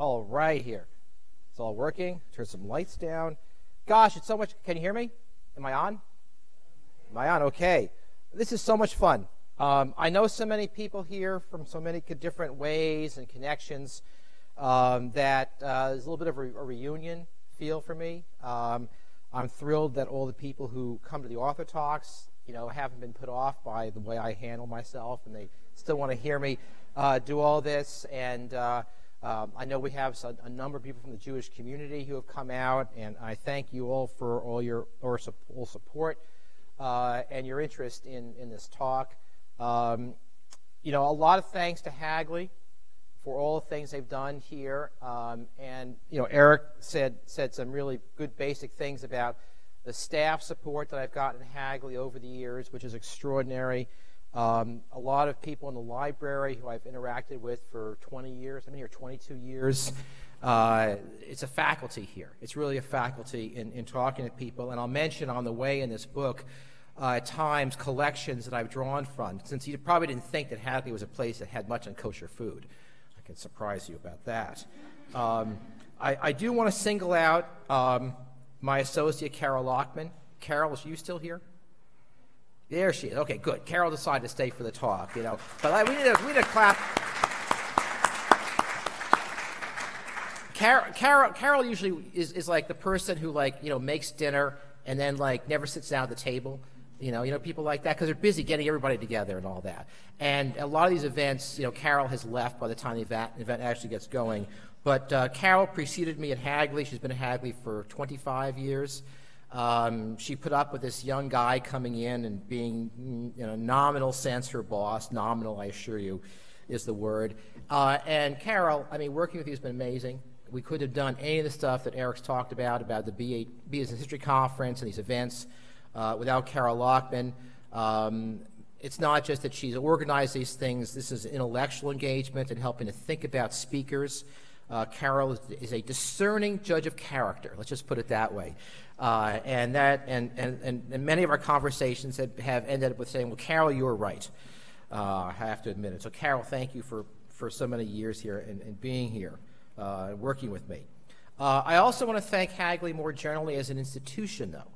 all right here. It's all working. Turn some lights down. Gosh, it's so much. Can you hear me? Am I on? Am I on? Okay. This is so much fun. Um, I know so many people here from so many different ways and connections um, that uh, there's a little bit of a, a reunion feel for me. Um, I'm thrilled that all the people who come to the author talks, you know, haven't been put off by the way I handle myself, and they still want to hear me uh, do all this. And uh, um, I know we have a, a, number of people from the Jewish community who have come out, and I thank you all for all your all support uh, and your interest in, in this talk. Um, you know, a lot of thanks to Hagley for all the things they've done here. Um, and, you know, Eric said, said some really good basic things about the staff support that I've gotten at Hagley over the years, which is extraordinary. Um, a lot of people in the library who I've interacted with for 20 years. I've been here 22 years. Uh, it's a faculty here. It's really a faculty in, in talking to people. And I'll mention on the way in this book, uh, at times, collections that I've drawn from, since you probably didn't think that Hagley was a place that had much on kosher food. I can surprise you about that. Um, I, I, do want to single out um, my associate, Carol Lockman. Carol, is you still here? There she is. Okay, good. Carol decided to stay for the talk, you know. But we, need a, we need a clap. Carol, Carol, Carol usually is, is like the person who like you know makes dinner and then like never sits down at the table. You know, you know people like that because they're busy getting everybody together and all that. And a lot of these events, you know, Carol has left by the time the event, event actually gets going. But uh, Carol preceded me at Hagley. She's been at Hagley for 25 years. Um, she put up with this young guy coming in and being, in a nominal sense, her boss. Nominal, I assure you, is the word. Uh, and Carol, I mean, working with you has been amazing. We could have done any of the stuff that Eric's talked about, about the BA, Business History Conference and these events, uh, without Carol Lockman. Um, it's not just that she's organized these things, this is intellectual engagement and helping to think about speakers. Uh, Carol is, is, a discerning judge of character, let's just put it that way. Uh, and that and, and, and, many of our conversations have, have ended up with saying, well, Carol, you were right. Uh, I have to admit it. So, Carol, thank you for, for so many years here and, and being here uh, and working with me. Uh, I also want to thank Hagley more generally as an institution, though.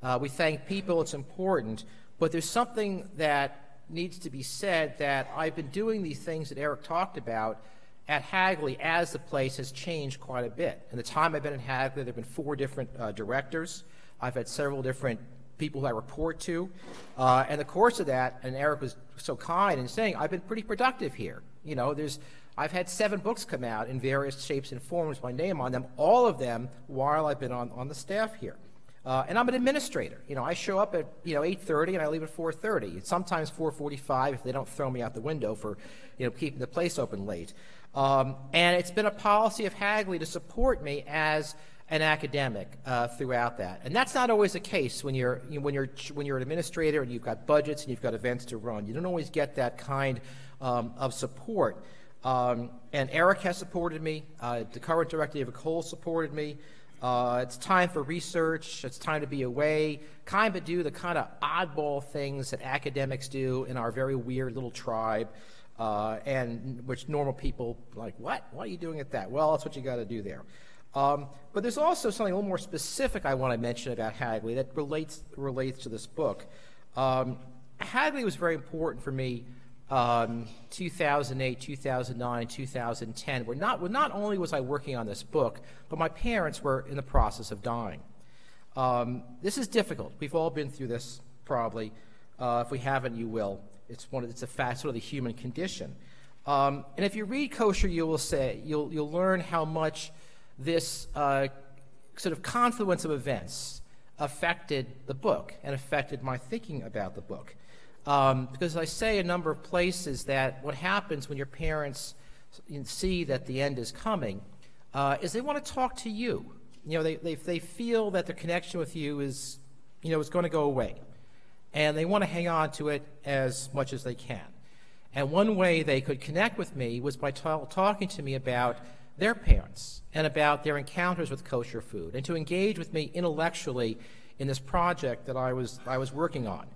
Uh, we thank people, it's important, but there's something that needs to be said that I've been doing these things that Eric talked about at Hagley as the place has changed quite a bit. In the time I've been at Hagley, there have been four different uh, directors. I've had several different people who I report to. Uh, and the course of that, and Eric was so kind in saying, I've been pretty productive here. You know, there's, I've had seven books come out in various shapes and forms, my name on them, all of them while I've been on, on the staff here. Uh, and I'm an administrator. You know, I show up at you know 8:30 and I leave at 4:30. Sometimes 4:45 if they don't throw me out the window for you know keeping the place open late. Um, and it's been a policy of Hagley to support me as an academic uh, throughout that. And that's not always the case when you're, you know, when, you're, when you're an administrator and you've got budgets and you've got events to run. You don't always get that kind um, of support. Um, and Eric has supported me. Uh, the current director, David Cole, supported me. Uh, it's time for research. It's time to be away. Kind of do the kind of oddball things that academics do in our very weird little tribe uh, and which normal people like, what? Why are you doing it that? Well, that's what you got to do there. Um, but there's also something a little more specific I want to mention about Hagley that relates relates to this book. Um, Hagley was very important for me. Um, 2008, 2009, 2010. Where not, not only was I working on this book, but my parents were in the process of dying. Um, this is difficult. We've all been through this, probably. Uh, if we haven't, you will. It's one. Of, it's a fact, sort of the human condition. Um, and if you read kosher, you will say you'll you'll learn how much this uh, sort of confluence of events affected the book and affected my thinking about the book. Um, because I say a number of places that what happens when your parents see that the end is coming uh, is they want to talk to you. You know, they, they, they feel that their connection with you is, you know, is going to go away and they want to hang on to it as much as they can. And one way they could connect with me was by talking to me about their parents and about their encounters with kosher food, and to engage with me intellectually in this project that I was, I was working on.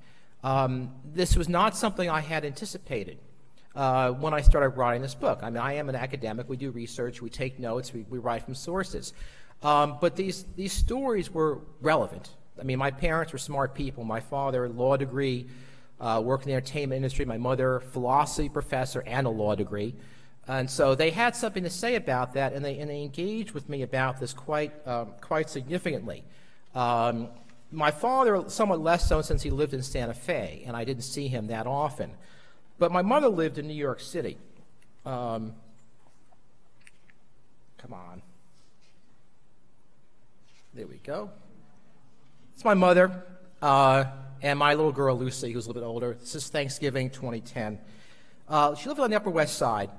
Um, this was not something I had anticipated. uh, when I started writing this book. I mean, I am an academic. We do research, we take notes, we, we write from sources. Um, but these, these stories were relevant. I mean, my parents were smart people. My father, had a law degree, uh, worked in the entertainment industry. My mother, philosophy professor and a law degree. And so they had something to say about that, and they, and they engaged with me about this quite, um, quite significantly. Um, my father, somewhat less so since he lived in Santa Fe, and I didn't see him that often. But my mother lived in New York City. Um, come on. There we go. It's my mother uh, and my little girl Lucy, who's a little bit older. This is Thanksgiving 2010. Uh, she lived on the Upper West Side,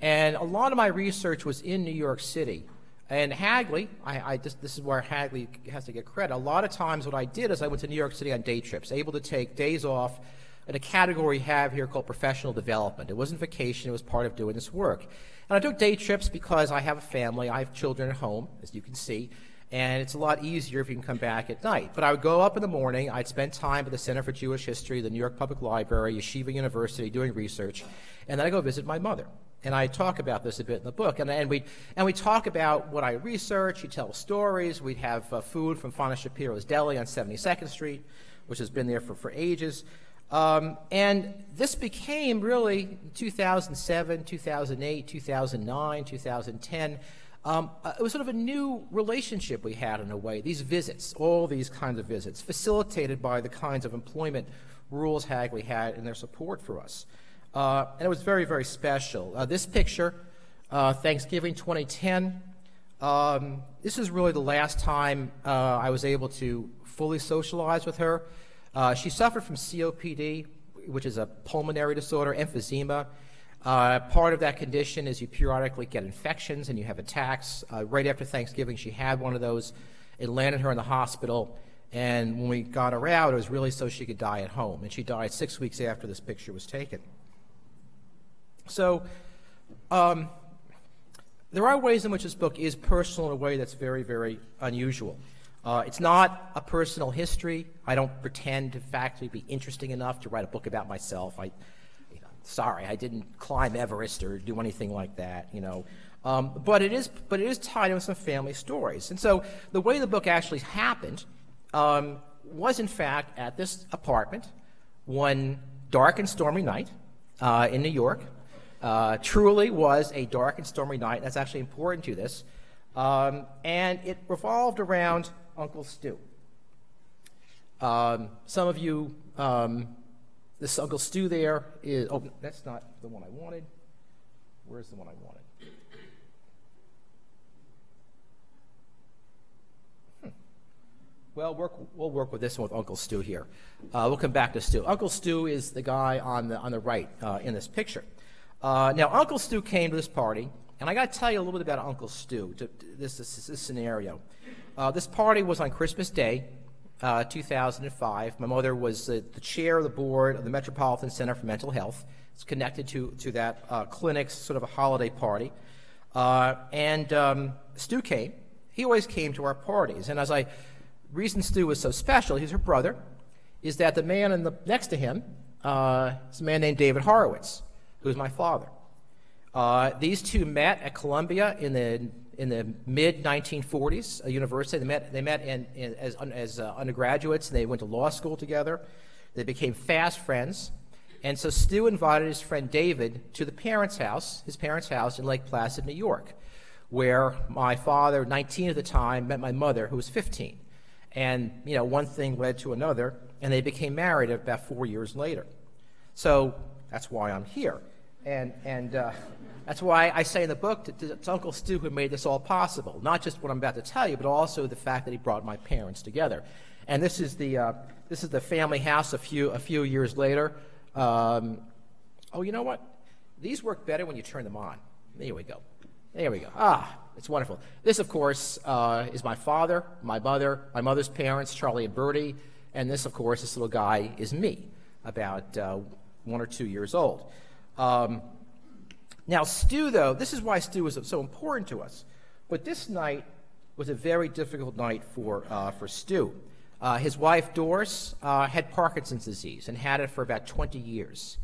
and a lot of my research was in New York City. And Hagley, I, I just, this is where Hagley has to get credit. A lot of times, what I did is I went to New York City on day trips, able to take days off in a category we have here called professional development. It wasn't vacation, it was part of doing this work. And I took day trips because I have a family, I have children at home, as you can see, and it's a lot easier if you can come back at night. But I would go up in the morning, I'd spend time at the Center for Jewish History, the New York Public Library, Yeshiva University, doing research, and then I go visit my mother. And I talk about this a bit in the book. And, and, we, and we talk about what I research. You tell stories. We'd have uh, food from Fine & Shapiro's Deli on 72nd Street, which has been there for, for ages. Um, and this became really 2007, 2008, 2009, 2010. Um, uh, it was sort of a new relationship we had in a way. These visits, all these kinds of visits, facilitated by the kinds of employment rules Hagley had and their support for us. Uh, and it was very, very special. Uh, this picture, uh, Thanksgiving 2010, um, this is really the last time uh, I was able to fully socialize with her. Uh, she suffered from COPD, which is a pulmonary disorder, emphysema. Uh, part of that condition is you periodically get infections and you have attacks. Uh, right after Thanksgiving, she had one of those. It landed her in the hospital, and when we got her out, it was really so she could die at home. And she died six weeks after this picture was taken. So, um, there are ways in which this book is personal in a way that's very, very unusual. Uh, it's not a personal history. I don't pretend to factually be interesting enough to write a book about myself. I, sorry, I didn't climb Everest or do anything like that. You know, um, but it is, but it is tied in with some family stories. And so the way the book actually happened um, was, in fact, at this apartment one dark and stormy night uh, in New York. Uh, truly was a dark and stormy night. That's actually important to this. Um, and it revolved around Uncle Stu. Um, some of you, this Uncle Stu there is, oh, that's not the one I wanted. Where's the one I wanted? Hmm. Well, work, we'll work with this one with Uncle Stu here. Uh, we'll come back to Stu. Uncle Stu is the guy on the, on the right uh, in this picture. Uh, now, Uncle Stu came to this party, and I got to tell you a little bit about Uncle Stu, to, to this, this, this scenario. Uh, this party was on Christmas Day, uh, 2005. My mother was uh, the chair of the board of the Metropolitan Center for Mental Health. It's connected to, to that uh, clinic's sort of a holiday party. Uh, and um, Stu came. He always came to our parties. And as I, reason Stu was so special, he's her brother, is that the man in the, next to him uh, is a man named David Horowitz, who's my father. Uh, these two met at Columbia in the in the mid 1940s, a university. They met, they met in, in, as, as uh, undergraduates, and they went to law school together. They became fast friends. And so Stu invited his friend David to the parents' house, his parents' house in Lake Placid, New York, where my father, 19 at the time, met my mother, who was 15. And, you know, one thing led to another, and they became married about four years later. So that's why I'm here. And, and uh, that's why I say in the book that it's Uncle Stu who made this all possible. Not just what I'm about to tell you, but also the fact that he brought my parents together. And this is the, uh, this is the family house a few, a few years later. Um, oh, you know what? These work better when you turn them on. There we go. There we go. Ah, it's wonderful. This, of course, uh, is my father, my mother, my mother's parents, Charlie and Bertie. And this, of course, this little guy is me, about uh, one or two years old. Um, now, Stu, though, this is why Stu was so important to us. But this night was a very difficult night for, uh, for Stu. Uh, his wife, Doris, uh, had Parkinson's disease and had it for about 20 years.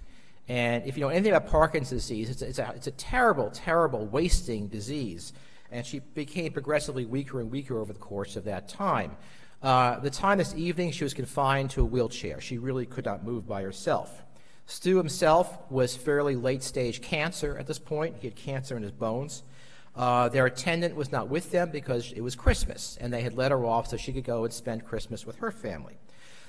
And if you know anything about Parkinson's disease, it's a, it's a, it's a terrible, terrible, wasting disease. And she became progressively weaker and weaker over the course of that time. Uh, the time this evening, she was confined to a wheelchair. She really could not move by herself. Stu himself was fairly late stage cancer at this point. He had cancer in his bones. Uh, their attendant was not with them because it was Christmas, and they had let her off so she could go and spend Christmas with her family.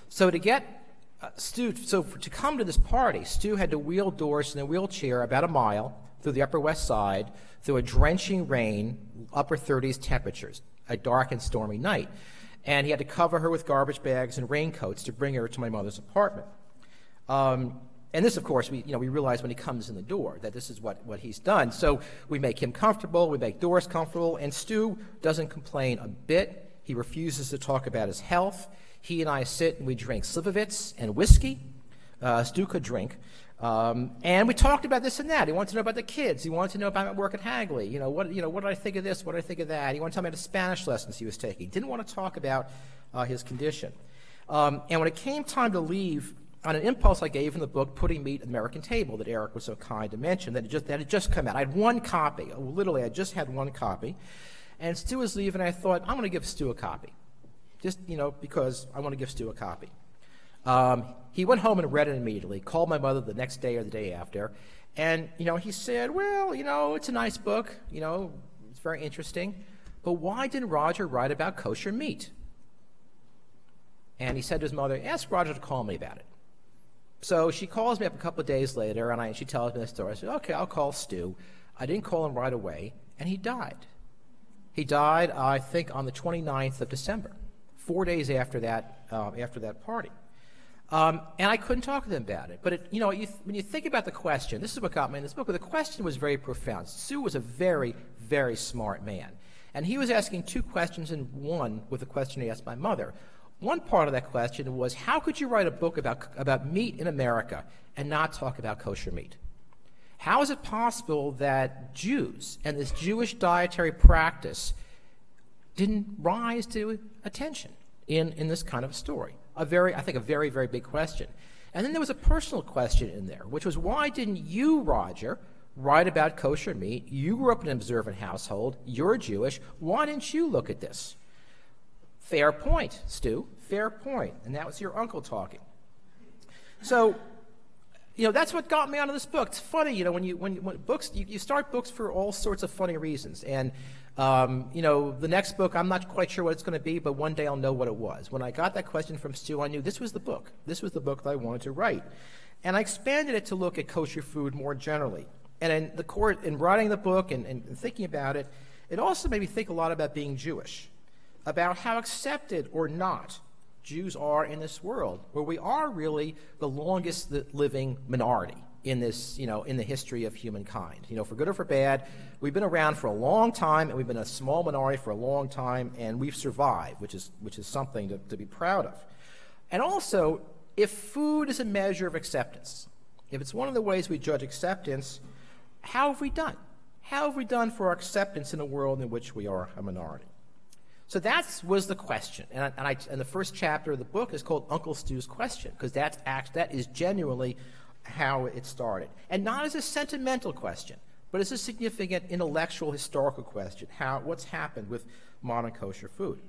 So to get uh, Stu, so for, to come to this party, Stu had to wheel Doris in a wheelchair about a mile through the Upper West Side through a drenching rain, upper 30s temperatures, a dark and stormy night. And he had to cover her with garbage bags and raincoats to bring her to my mother's apartment. Um, and this, of course, we, you know, we realize when he comes in the door that this is what, what he's done. So we make him comfortable, we make Doris comfortable, and Stu doesn't complain a bit. He refuses to talk about his health. He and I sit and we drink Slivovitz and whiskey. Uh, Stu could drink. Um, and we talked about this and that. He wanted to know about the kids. He wanted to know about my work at Hagley. You know, what, you know, what did I think of this? What did I think of that? He wanted to tell me about the Spanish lessons he was taking. He didn't want to talk about uh, his condition. Um, and when it came time to leave, on an impulse I gave in the book, Putting Meat at the American Table, that Eric was so kind to mention, that it just, that had just come out. I had one copy. Literally, I just had one copy. And Stu was leaving, and I thought, I'm going to give Stu a copy. Just, you know, because I want to give Stu a copy. Um, he went home and read it immediately, called my mother the next day or the day after, and, you know, he said, well, you know, it's a nice book, you know, it's very interesting, but why didn't Roger write about kosher meat? And he said to his mother, ask Roger to call me about it. So she calls me up a couple of days later, and I, she tells me the story. I said, okay, I'll call Stu. I didn't call him right away, and he died. He died, I think, on the 29th of December, four days after that, uh, after that party. Um, and I couldn't talk to them about it. But it, you know, you th- when you think about the question, this is what got me in this book. But the question was very profound. Stu was a very, very smart man, and he was asking two questions in one with the question he asked my mother. One part of that question was how could you write a book about, about meat in America and not talk about kosher meat? How is it possible that Jews and this Jewish dietary practice didn't rise to attention in, in this kind of story? A very, I think, a very, very big question. And then there was a personal question in there, which was why didn't you, Roger, write about kosher meat? You grew up in an observant household, you're Jewish. Why didn't you look at this? Fair point, Stu. Fair point. And that was your uncle talking. So, you know, that's what got me onto this book. It's funny, you know, when you when, when books you, you start books for all sorts of funny reasons. And um, you know, the next book, I'm not quite sure what it's going to be, but one day I'll know what it was. When I got that question from Stu, I knew this was the book. This was the book that I wanted to write. And I expanded it to look at kosher food more generally. And in the court, in writing the book and, and thinking about it, it also made me think a lot about being Jewish about how accepted or not Jews are in this world, where we are really the longest living minority in this, you know, in the history of humankind. You know, for good or for bad, we've been around for a long time, and we've been a small minority for a long time, and we've survived, which is which is something to, to be proud of. And also, if food is a measure of acceptance, if it's one of the ways we judge acceptance, how have we done? How have we done for our acceptance in a world in which we are a minority? So that was the question. And, and, I, and, the first chapter of the book is called Uncle Stu's Question, because that's that is genuinely how it started. And not as a sentimental question, but as a significant intellectual, historical question. How, what's happened with modern kosher food?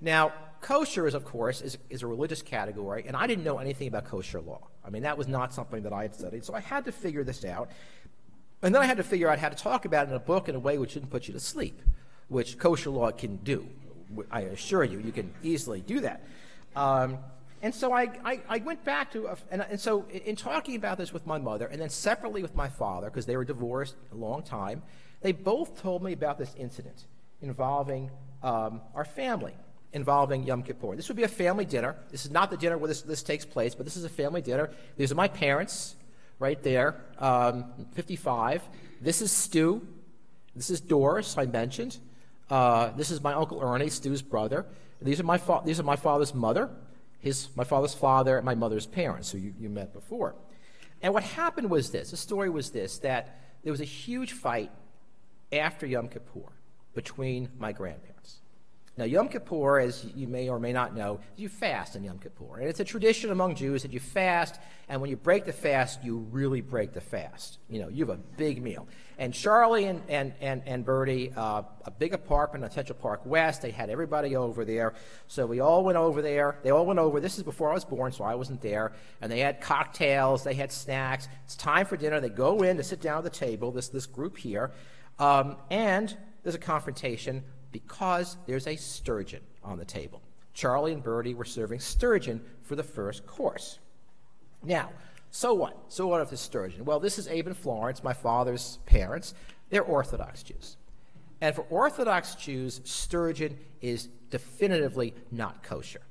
Now, kosher is, of course, is, is a religious category, and I didn't know anything about kosher law. I mean, that was not something that I had studied, so I had to figure this out. And then I had to figure out how to talk about it in a book in a way which didn't put you to sleep which kosher law can do. I assure you, you can easily do that. Um, and so I, I, I, went back to, a, and, and, so in, in, talking about this with my mother, and then separately with my father, because they were divorced a long time, they both told me about this incident involving um, our family, involving Yom Kippur. This would be a family dinner. This is not the dinner where this, this takes place, but this is a family dinner. These are my parents, right there, um, 55. This is Stu. This is Doris, I mentioned. Uh, this is my uncle Ernie, Stu's brother. These are my, fa- these are my father's mother, his, my father's father, and my mother's parents, who you, you met before. And what happened was this the story was this that there was a huge fight after Yom Kippur between my grandparents. Now, Yom Kippur, as you may or may not know, you fast in Yom Kippur. And it's a tradition among Jews that you fast, and when you break the fast, you really break the fast. You know, you have a big meal. And Charlie and, and, and, and Bertie, uh, a big apartment on Central Park West, they had everybody over there. So we all went over there. They all went over. This is before I was born, so I wasn't there. And they had cocktails, they had snacks. It's time for dinner. They go in to sit down at the table, this, this group here. Um, and there's a confrontation because there's a sturgeon on the table. Charlie and Bertie were serving sturgeon for the first course. Now, so what? So what of the sturgeon? Well, this is Abe and Florence, my father's parents. They're Orthodox Jews. And for Orthodox Jews, sturgeon is definitively not kosher.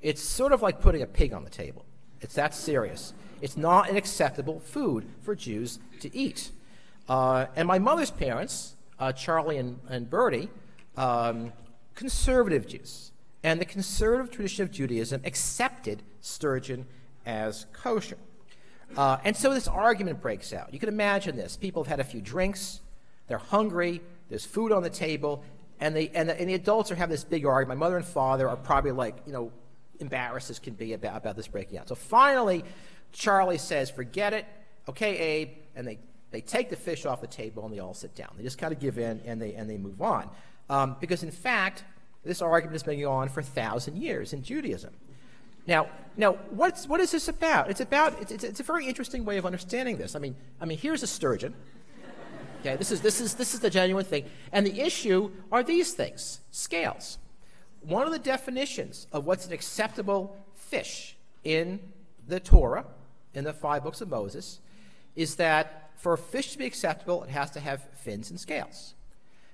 It's sort of like putting a pig on the table. It's that serious. It's not an acceptable food for Jews to eat. Uh, and my mother's parents, uh, Charlie and, and Bertie, um, conservative Jews. And the conservative tradition of Judaism accepted sturgeon as kosher. Uh, and so this argument breaks out. You can imagine this. People have had a few drinks, they're hungry, there's food on the table, and, they, and, the, and the adults are having this big argument. My mother and father are probably like, you know, embarrassed as can be about, about this breaking out. So finally, Charlie says, forget it. Okay, Abe. And they, they take the fish off the table and they all sit down. They just kind of give in and they, and they move on. Um, because in fact, this argument has been going on for a thousand years in Judaism. Now, now what's, what is this about? It's about it's, it's, it's, a very interesting way of understanding this. I mean, I mean, here's a sturgeon. Okay, this is this is this is the genuine thing, and the issue are these things: scales. One of the definitions of what's an acceptable fish in the Torah, in the five books of Moses, is that for a fish to be acceptable, it has to have fins and scales.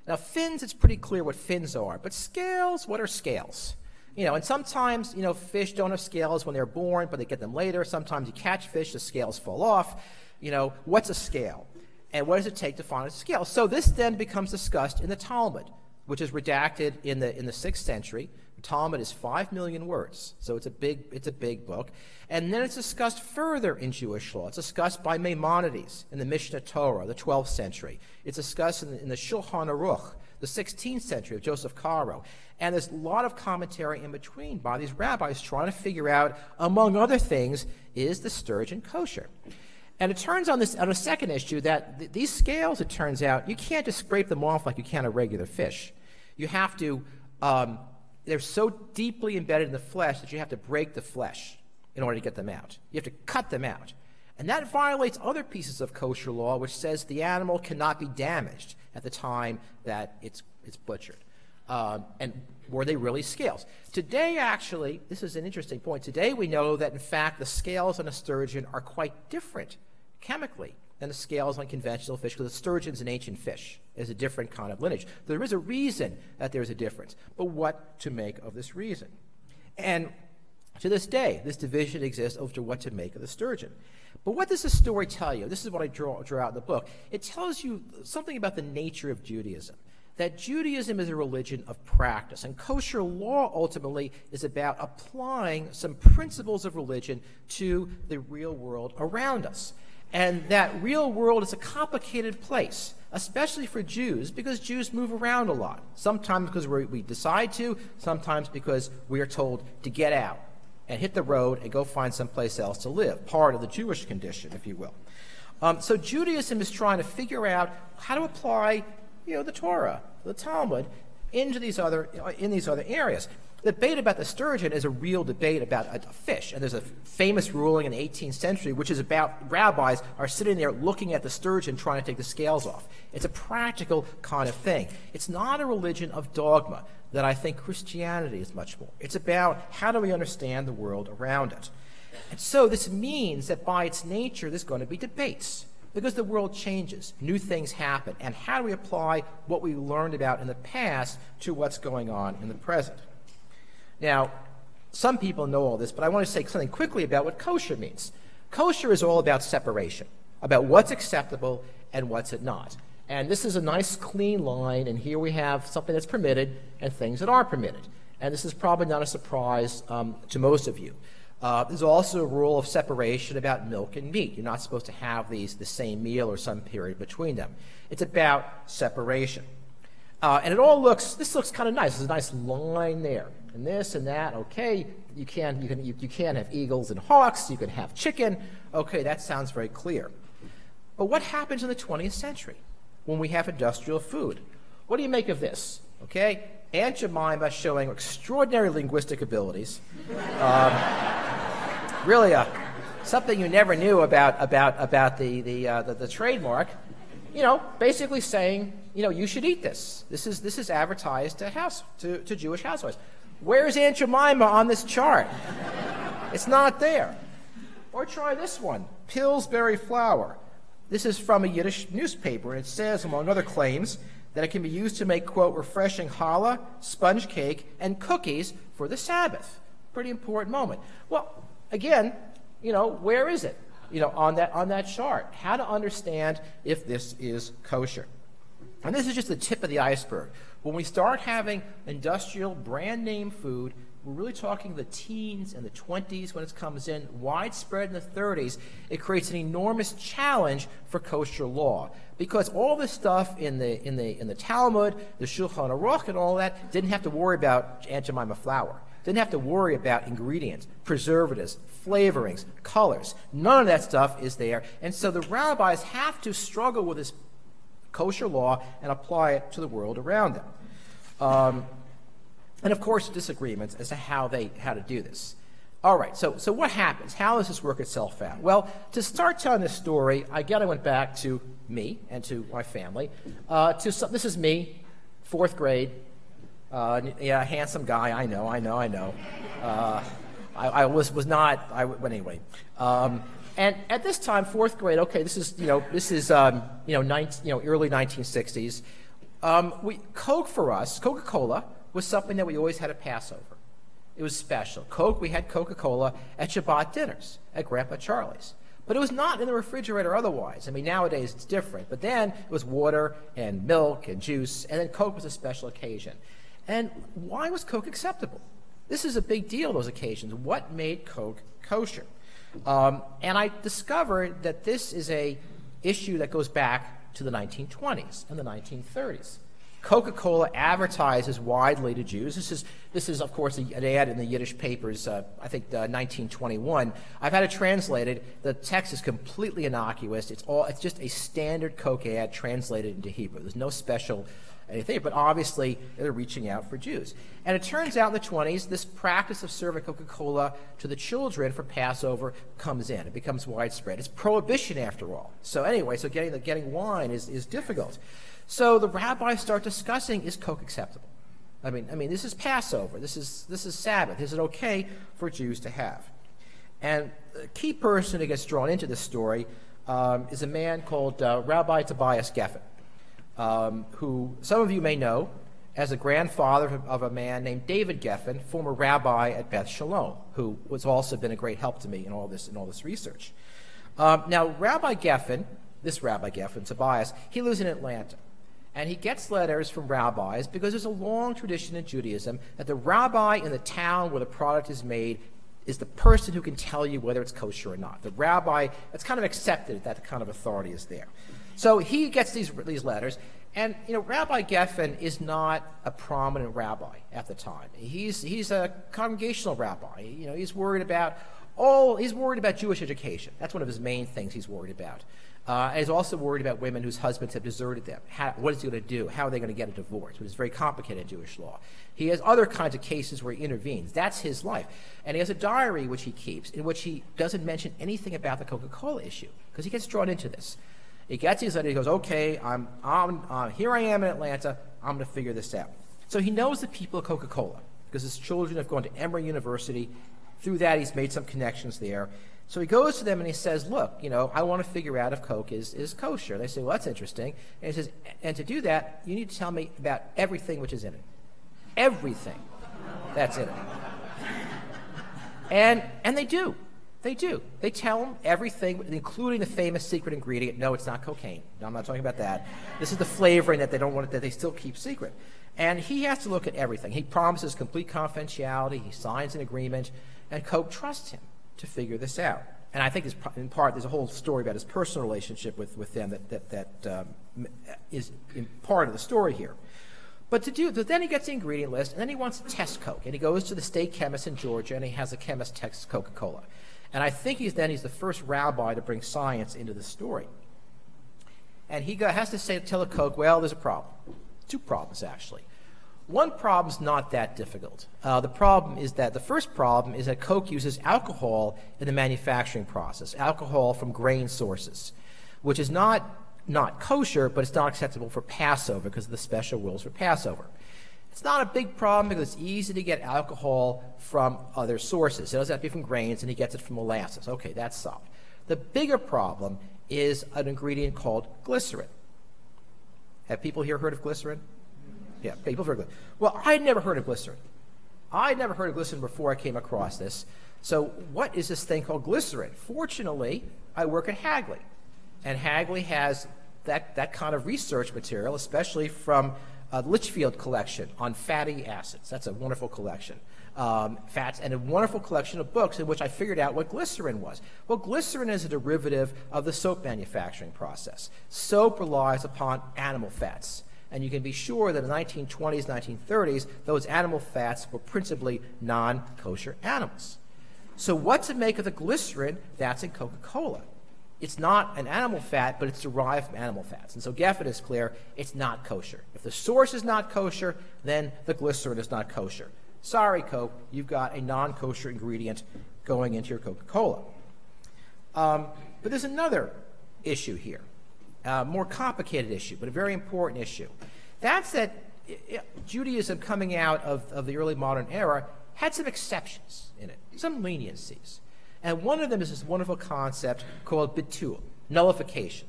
Now, fins, it's pretty clear what fins are, but scales, what are scales? You know, and sometimes, you know, fish don't have scales when they're born, but they get them later. Sometimes you catch fish, the scales fall off. You know, what's a scale? And what does it take to find a scale? So this then becomes discussed in the Talmud, which is redacted in the, in the 6th century. The Talmud is five million words, so it's a big it's a big book. And then it's discussed further in Jewish law. It's discussed by Maimonides in the Mishnah Torah, the 12th century. It's discussed in the, in the Shulchan Aruch, the 16th century of Joseph Caro. And there's a lot of commentary in between by these rabbis trying to figure out, among other things, is the sturgeon kosher? And it turns on this on a second issue that th- these scales, it turns out, you can't just scrape them off like you can a regular fish. You have to um, they're so deeply embedded in the flesh that you have to break the flesh in order to get them out. You have to cut them out. And that violates other pieces of kosher law, which says the animal cannot be damaged at the time that it's, it's butchered. Um, and were they really scales? Today, actually, this is an interesting point. Today, we know that, in fact, the scales on a sturgeon are quite different chemically than the scales on conventional fish because the sturgeon's an ancient fish. It's a different kind of lineage. There is a reason that there's a difference, but what to make of this reason? And to this day, this division exists over what to make of the sturgeon. But what does the story tell you? This is what I draw, draw out in the book. It tells you something about the nature of Judaism. That Judaism is a religion of practice, and kosher law ultimately is about applying some principles of religion to the real world around us. And that real world is a complicated place, especially for Jews, because Jews move around a lot. Sometimes because we decide to, sometimes because we are told to get out and hit the road and go find someplace else to live, part of the Jewish condition, if you will. Um, so Judaism is trying to figure out how to apply, you know, the Torah, the Talmud, into these other in these other areas. The debate about the sturgeon is a real debate about a, fish. And there's a famous ruling in the 18th century, which is about rabbis are sitting there looking at the sturgeon trying to take the scales off. It's a practical kind of thing. It's not a religion of dogma that I think Christianity is much more. It's about how do we understand the world around it. And so this means that by its nature, there's going to be debates because the world changes, new things happen, and how do we apply what we learned about in the past to what's going on in the present? Now, some people know all this, but I want to say something quickly about what kosher means. Kosher is all about separation, about what's acceptable and what's not. And this is a nice clean line, and here we have something that's permitted and things that are permitted. And this is probably not a surprise um, to most of you. Uh, there's also a rule of separation about milk and meat. You're not supposed to have these the same meal or some period between them. It's about separation. Uh, and it all looks, this looks kind of nice. There's a nice line there. And this and that, okay. You can, you, can, you, you can have eagles and hawks. You can have chicken. Okay, that sounds very clear. But what happens in the 20th century when we have industrial food? What do you make of this? Okay, Aunt Jemima showing extraordinary linguistic abilities. Um, really, uh, something you never knew about about about the the, uh, the, the trademark. You know, basically saying, you know, you should eat this. This is this is advertised to house to, to Jewish housewives. Where's Aunt Jemima on this chart? It's not there. Or try this one, Pillsbury flour. This is from a Yiddish newspaper, and it says, among other claims, that it can be used to make, quote, refreshing challah, sponge cake, and cookies for the Sabbath. Pretty important moment. Well, again, you know, where is it? You know, on that, on that chart. How to understand if this is kosher. And this is just the tip of the iceberg. When we start having industrial brand name food we're really talking the teens and the 20s when it comes in, widespread in the 30s. It creates an enormous challenge for kosher law because all this stuff in the, in the, in the Talmud, the Shulchan Aruch, and all that didn't have to worry about Aunt Jemima flour. Didn't have to worry about ingredients, preservatives, flavorings, colors. None of that stuff is there. And so the rabbis have to struggle with this kosher law and apply it to the world around them. Um, and of course disagreements as to how they how to do this. All right, so so what happens? How does this work itself out? Well, to start telling this story, I again I went back to me and to my family. Uh, to some, this is me, fourth grade. Uh, yeah, handsome guy. I know, I know, I know. Uh, I, I, was was not. I but anyway. Um, and at this time, fourth grade. Okay, this is you know this is um, you know 19, you know early 1960s. Um, we Coke for us, Coca Cola was something that we always had at Passover. It was special. Coke, we had Coca Cola at Shabbat dinners at Grandpa Charlie's. But it was not in the refrigerator otherwise. I mean, nowadays it's different. But then it was water and milk and juice, and then Coke was a special occasion. And why was Coke acceptable? This is a big deal, those occasions. What made Coke kosher? Um, and I discovered that this is a issue that goes back to the 1920s and the 1930s. Coca Cola advertises widely to Jews. This is, this is of course, an ad in the Yiddish papers, uh, I think uh, 1921. I've had it translated. The text is completely innocuous. It's, all, it's just a standard Coke ad translated into Hebrew. There's no special anything, but obviously they're reaching out for Jews. And it turns out in the 20s, this practice of serving Coca Cola to the children for Passover comes in. It becomes widespread. It's prohibition after all. So, anyway, so getting, the, getting wine is, is difficult. So the rabbis start discussing is Coke acceptable? I mean, I mean, this is Passover. This is, this is Sabbath. Is it okay for Jews to have? And the key person who gets drawn into this story um, is a man called uh, Rabbi Tobias Geffen, um, who some of you may know as a grandfather of a man named David Geffen, former rabbi at Beth Shalom, who has also been a great help to me in all this, in all this research. Um, now, Rabbi Geffen, this Rabbi Geffen, Tobias, he lives in Atlanta. And he gets letters from rabbis because there's a long tradition in Judaism that the rabbi in the town where the product is made is the person who can tell you whether it's kosher or not. The rabbi, it's kind of accepted that kind of authority is there. So he gets these, these letters, and you know, Rabbi Geffen is not a prominent rabbi at the time. He's, he's a congregational rabbi. You know, he's worried about all, he's worried about Jewish education. That's one of his main things he's worried about. Uh, and he's also worried about women whose husbands have deserted them. How, what is he going to do? How are they going to get a divorce? Which is very complicated in Jewish law. He has other kinds of cases where he intervenes. That's his life. And he has a diary which he keeps in which he doesn't mention anything about the Coca Cola issue because he gets drawn into this. He gets these letters. He goes, okay, I'm, I'm, uh, here I am in Atlanta. I'm going to figure this out. So he knows the people of Coca Cola because his children have gone to Emory University. Through that, he's made some connections there. So he goes to them and he says, Look, you know, I want to figure out if Coke is, is kosher. They say, Well, that's interesting. And he says, And to do that, you need to tell me about everything which is in it. Everything that's in it. And, and they do. They do. They tell him everything, including the famous secret ingredient. No, it's not cocaine. No, I'm not talking about that. This is the flavoring that they don't want that they still keep secret. And he has to look at everything. He promises complete confidentiality. He signs an agreement, and Coke trusts him to figure this out. And I think in part there's a whole story about his personal relationship with, with them that, that, that um, is part of the story here. But to do, but then he gets the ingredient list, and then he wants to test Coke, and he goes to the state chemist in Georgia, and he has a chemist test Coca-Cola. And I think he's then he's the first rabbi to bring science into the story. And he has to say tell a Coke, well, there's a problem. Two problems actually. One problem's not that difficult. Uh, the problem is that the first problem is that Coke uses alcohol in the manufacturing process, alcohol from grain sources, which is not not kosher, but it's not acceptable for Passover because of the special rules for Passover. It's not a big problem because it's easy to get alcohol from other sources. It doesn't have to be from grains, and he gets it from molasses. Okay, that's solved. The bigger problem is an ingredient called glycerin. Have people here heard of glycerin? Yeah, heard of glycerin. Well, I had never heard of glycerin. I had never heard of glycerin before I came across this. So, what is this thing called glycerin? Fortunately, I work at Hagley, and Hagley has that, that kind of research material, especially from a Litchfield collection on fatty acids. That's a wonderful collection um, fats, and a wonderful collection of books in which I figured out what glycerin was. Well, glycerin is a derivative of the soap manufacturing process. Soap relies upon animal fats. And you can be sure that in the 1920s, 1930s, those animal fats were principally non kosher animals. So, what to make of the glycerin that's in Coca Cola? It's not an animal fat, but it's derived from animal fats. And so Geffen is clear it's not kosher. If the source is not kosher, then the glycerin is not kosher. Sorry, Coke, you've got a non kosher ingredient going into your Coca Cola. Um, but there's another issue here, a more complicated issue, but a very important issue. That's that Judaism coming out of, of the early modern era had some exceptions in it, some leniencies. And one of them is this wonderful concept called bitul, nullification,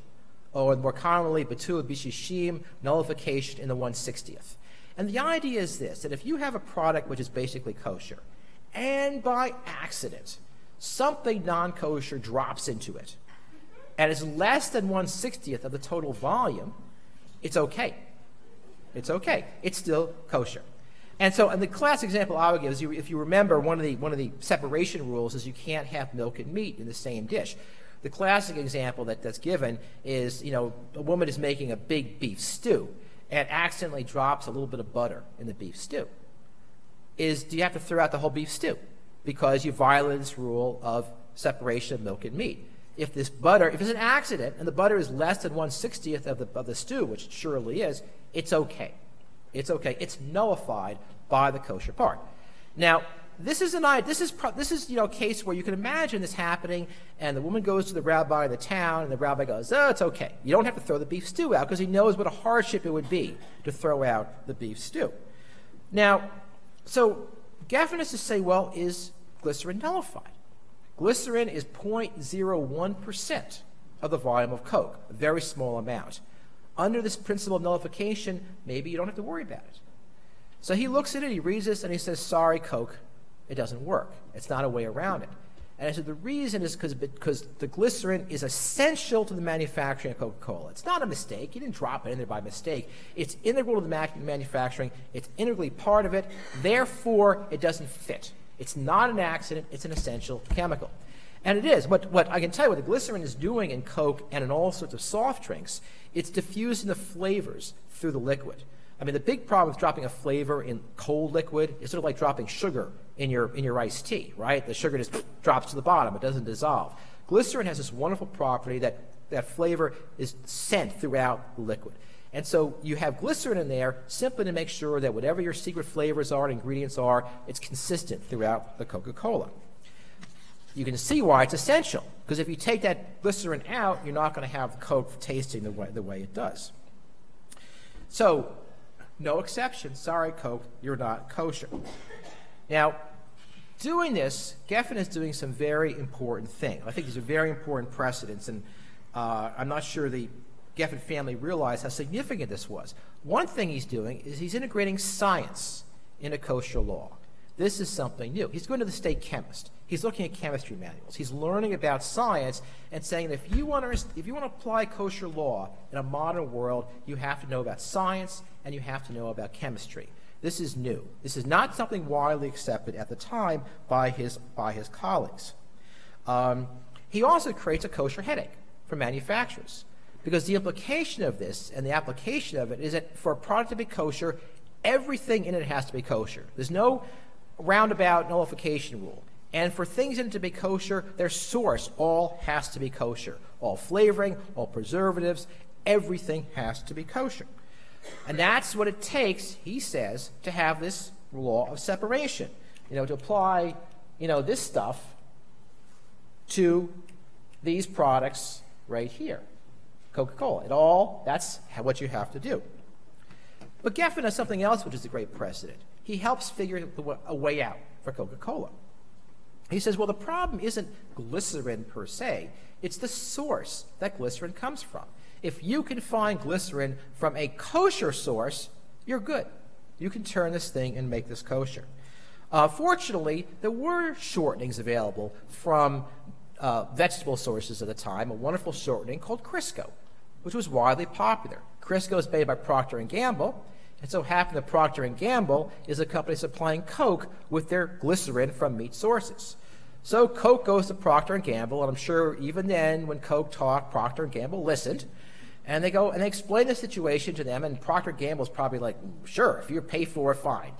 or more commonly, bitul bishishim, nullification in the 160th. And the idea is this that if you have a product which is basically kosher, and by accident, something non kosher drops into it, and it's less than 160th of the total volume, it's okay. It's okay. It's still kosher. And so, and the class example I would give is, you, if you remember, one of the one of the separation rules is you can't have milk and meat in the same dish. The classic example that, that's given is, you know, a woman is making a big beef stew, and accidentally drops a little bit of butter in the beef stew, is do you have to throw out the whole beef stew because you violated this rule of separation of milk and meat? If this butter, if it's an accident and the butter is less than 160th of the, of the stew, which it surely is, it's okay. It's okay. It's nullified by the kosher part. Now, this is an this is this is you know a case where you can imagine this happening, and the woman goes to the rabbi in the town, and the rabbi goes, "Oh, it's okay. You don't have to throw the beef stew out because he knows what a hardship it would be to throw out the beef stew." Now, so Geffen is to say, well, is glycerin nullified? Glycerin is 0.01 percent of the volume of Coke, a very small amount. Under this principle of nullification, maybe you don't have to worry about it. So he looks at it, he reads this, and he says, Sorry, Coke, it doesn't work. It's not a way around it. And I said the reason is because the glycerin is essential to the manufacturing of Coca Cola. It's not a mistake. You didn't drop it in there by mistake. It's integral to the manufacturing, it's integrally part of it. Therefore, it doesn't fit. It's not an accident, it's an essential chemical. And it is. What, what I can tell you what the glycerin is doing in Coke and in all sorts of soft drinks, it's diffusing the flavors through the liquid. I mean, the big problem with dropping a flavor in cold liquid is sort of like dropping sugar in your, in your iced tea, right? The sugar just drops to the bottom, it doesn't dissolve. Glycerin has this wonderful property that that flavor is sent throughout the liquid. And so you have glycerin in there simply to make sure that whatever your secret flavors are and ingredients are, it's consistent throughout the Coca Cola. You can see why it's essential, because if you take that glycerin out, you're not going to have Coke tasting the way, the way it does. So no exception. Sorry, Coke, you're not kosher. Now, doing this, Geffen is doing some very important things. I think these are very important precedents, and uh, I'm not sure the Geffen family realized how significant this was. One thing he's doing is he's integrating science into kosher law. This is something new. He's going to the state chemist. He's looking at chemistry manuals. He's learning about science and saying that if you want to, if you want to apply kosher law in a modern world, you have to know about science and you have to know about chemistry. This is new. This is not something widely accepted at the time by his, by his colleagues. Um, he also creates a kosher headache for manufacturers because the implication of this and the application of it is that for a product to be kosher, Everything in it has to be kosher. There's no roundabout nullification rule. And for things in it to be kosher, their source all has to be kosher. All flavoring, all preservatives, everything has to be kosher. And that's what it takes, he says, to have this law of separation. You know, to apply, you know, this stuff to these products right here. Coca-Cola. It all, that's what you have to do. But Geffen has something else which is a great precedent. He helps figure a way out for Coca Cola. He says, well, the problem isn't glycerin per se, it's the source that glycerin comes from. If you can find glycerin from a kosher source, you're good. You can turn this thing and make this kosher. Uh, fortunately, there were shortenings available from uh, vegetable sources at the time, a wonderful shortening called Crisco, which was widely popular. Crisco is made by Procter & Gamble, and so happened that Procter & Gamble is a company supplying Coke with their glycerin from meat sources. So Coke goes to Procter & Gamble, and I'm sure even then when Coke talked, Procter & Gamble listened. And they go and they explain the situation to them, and Procter & Gamble's probably like, sure, if you pay for it, fine.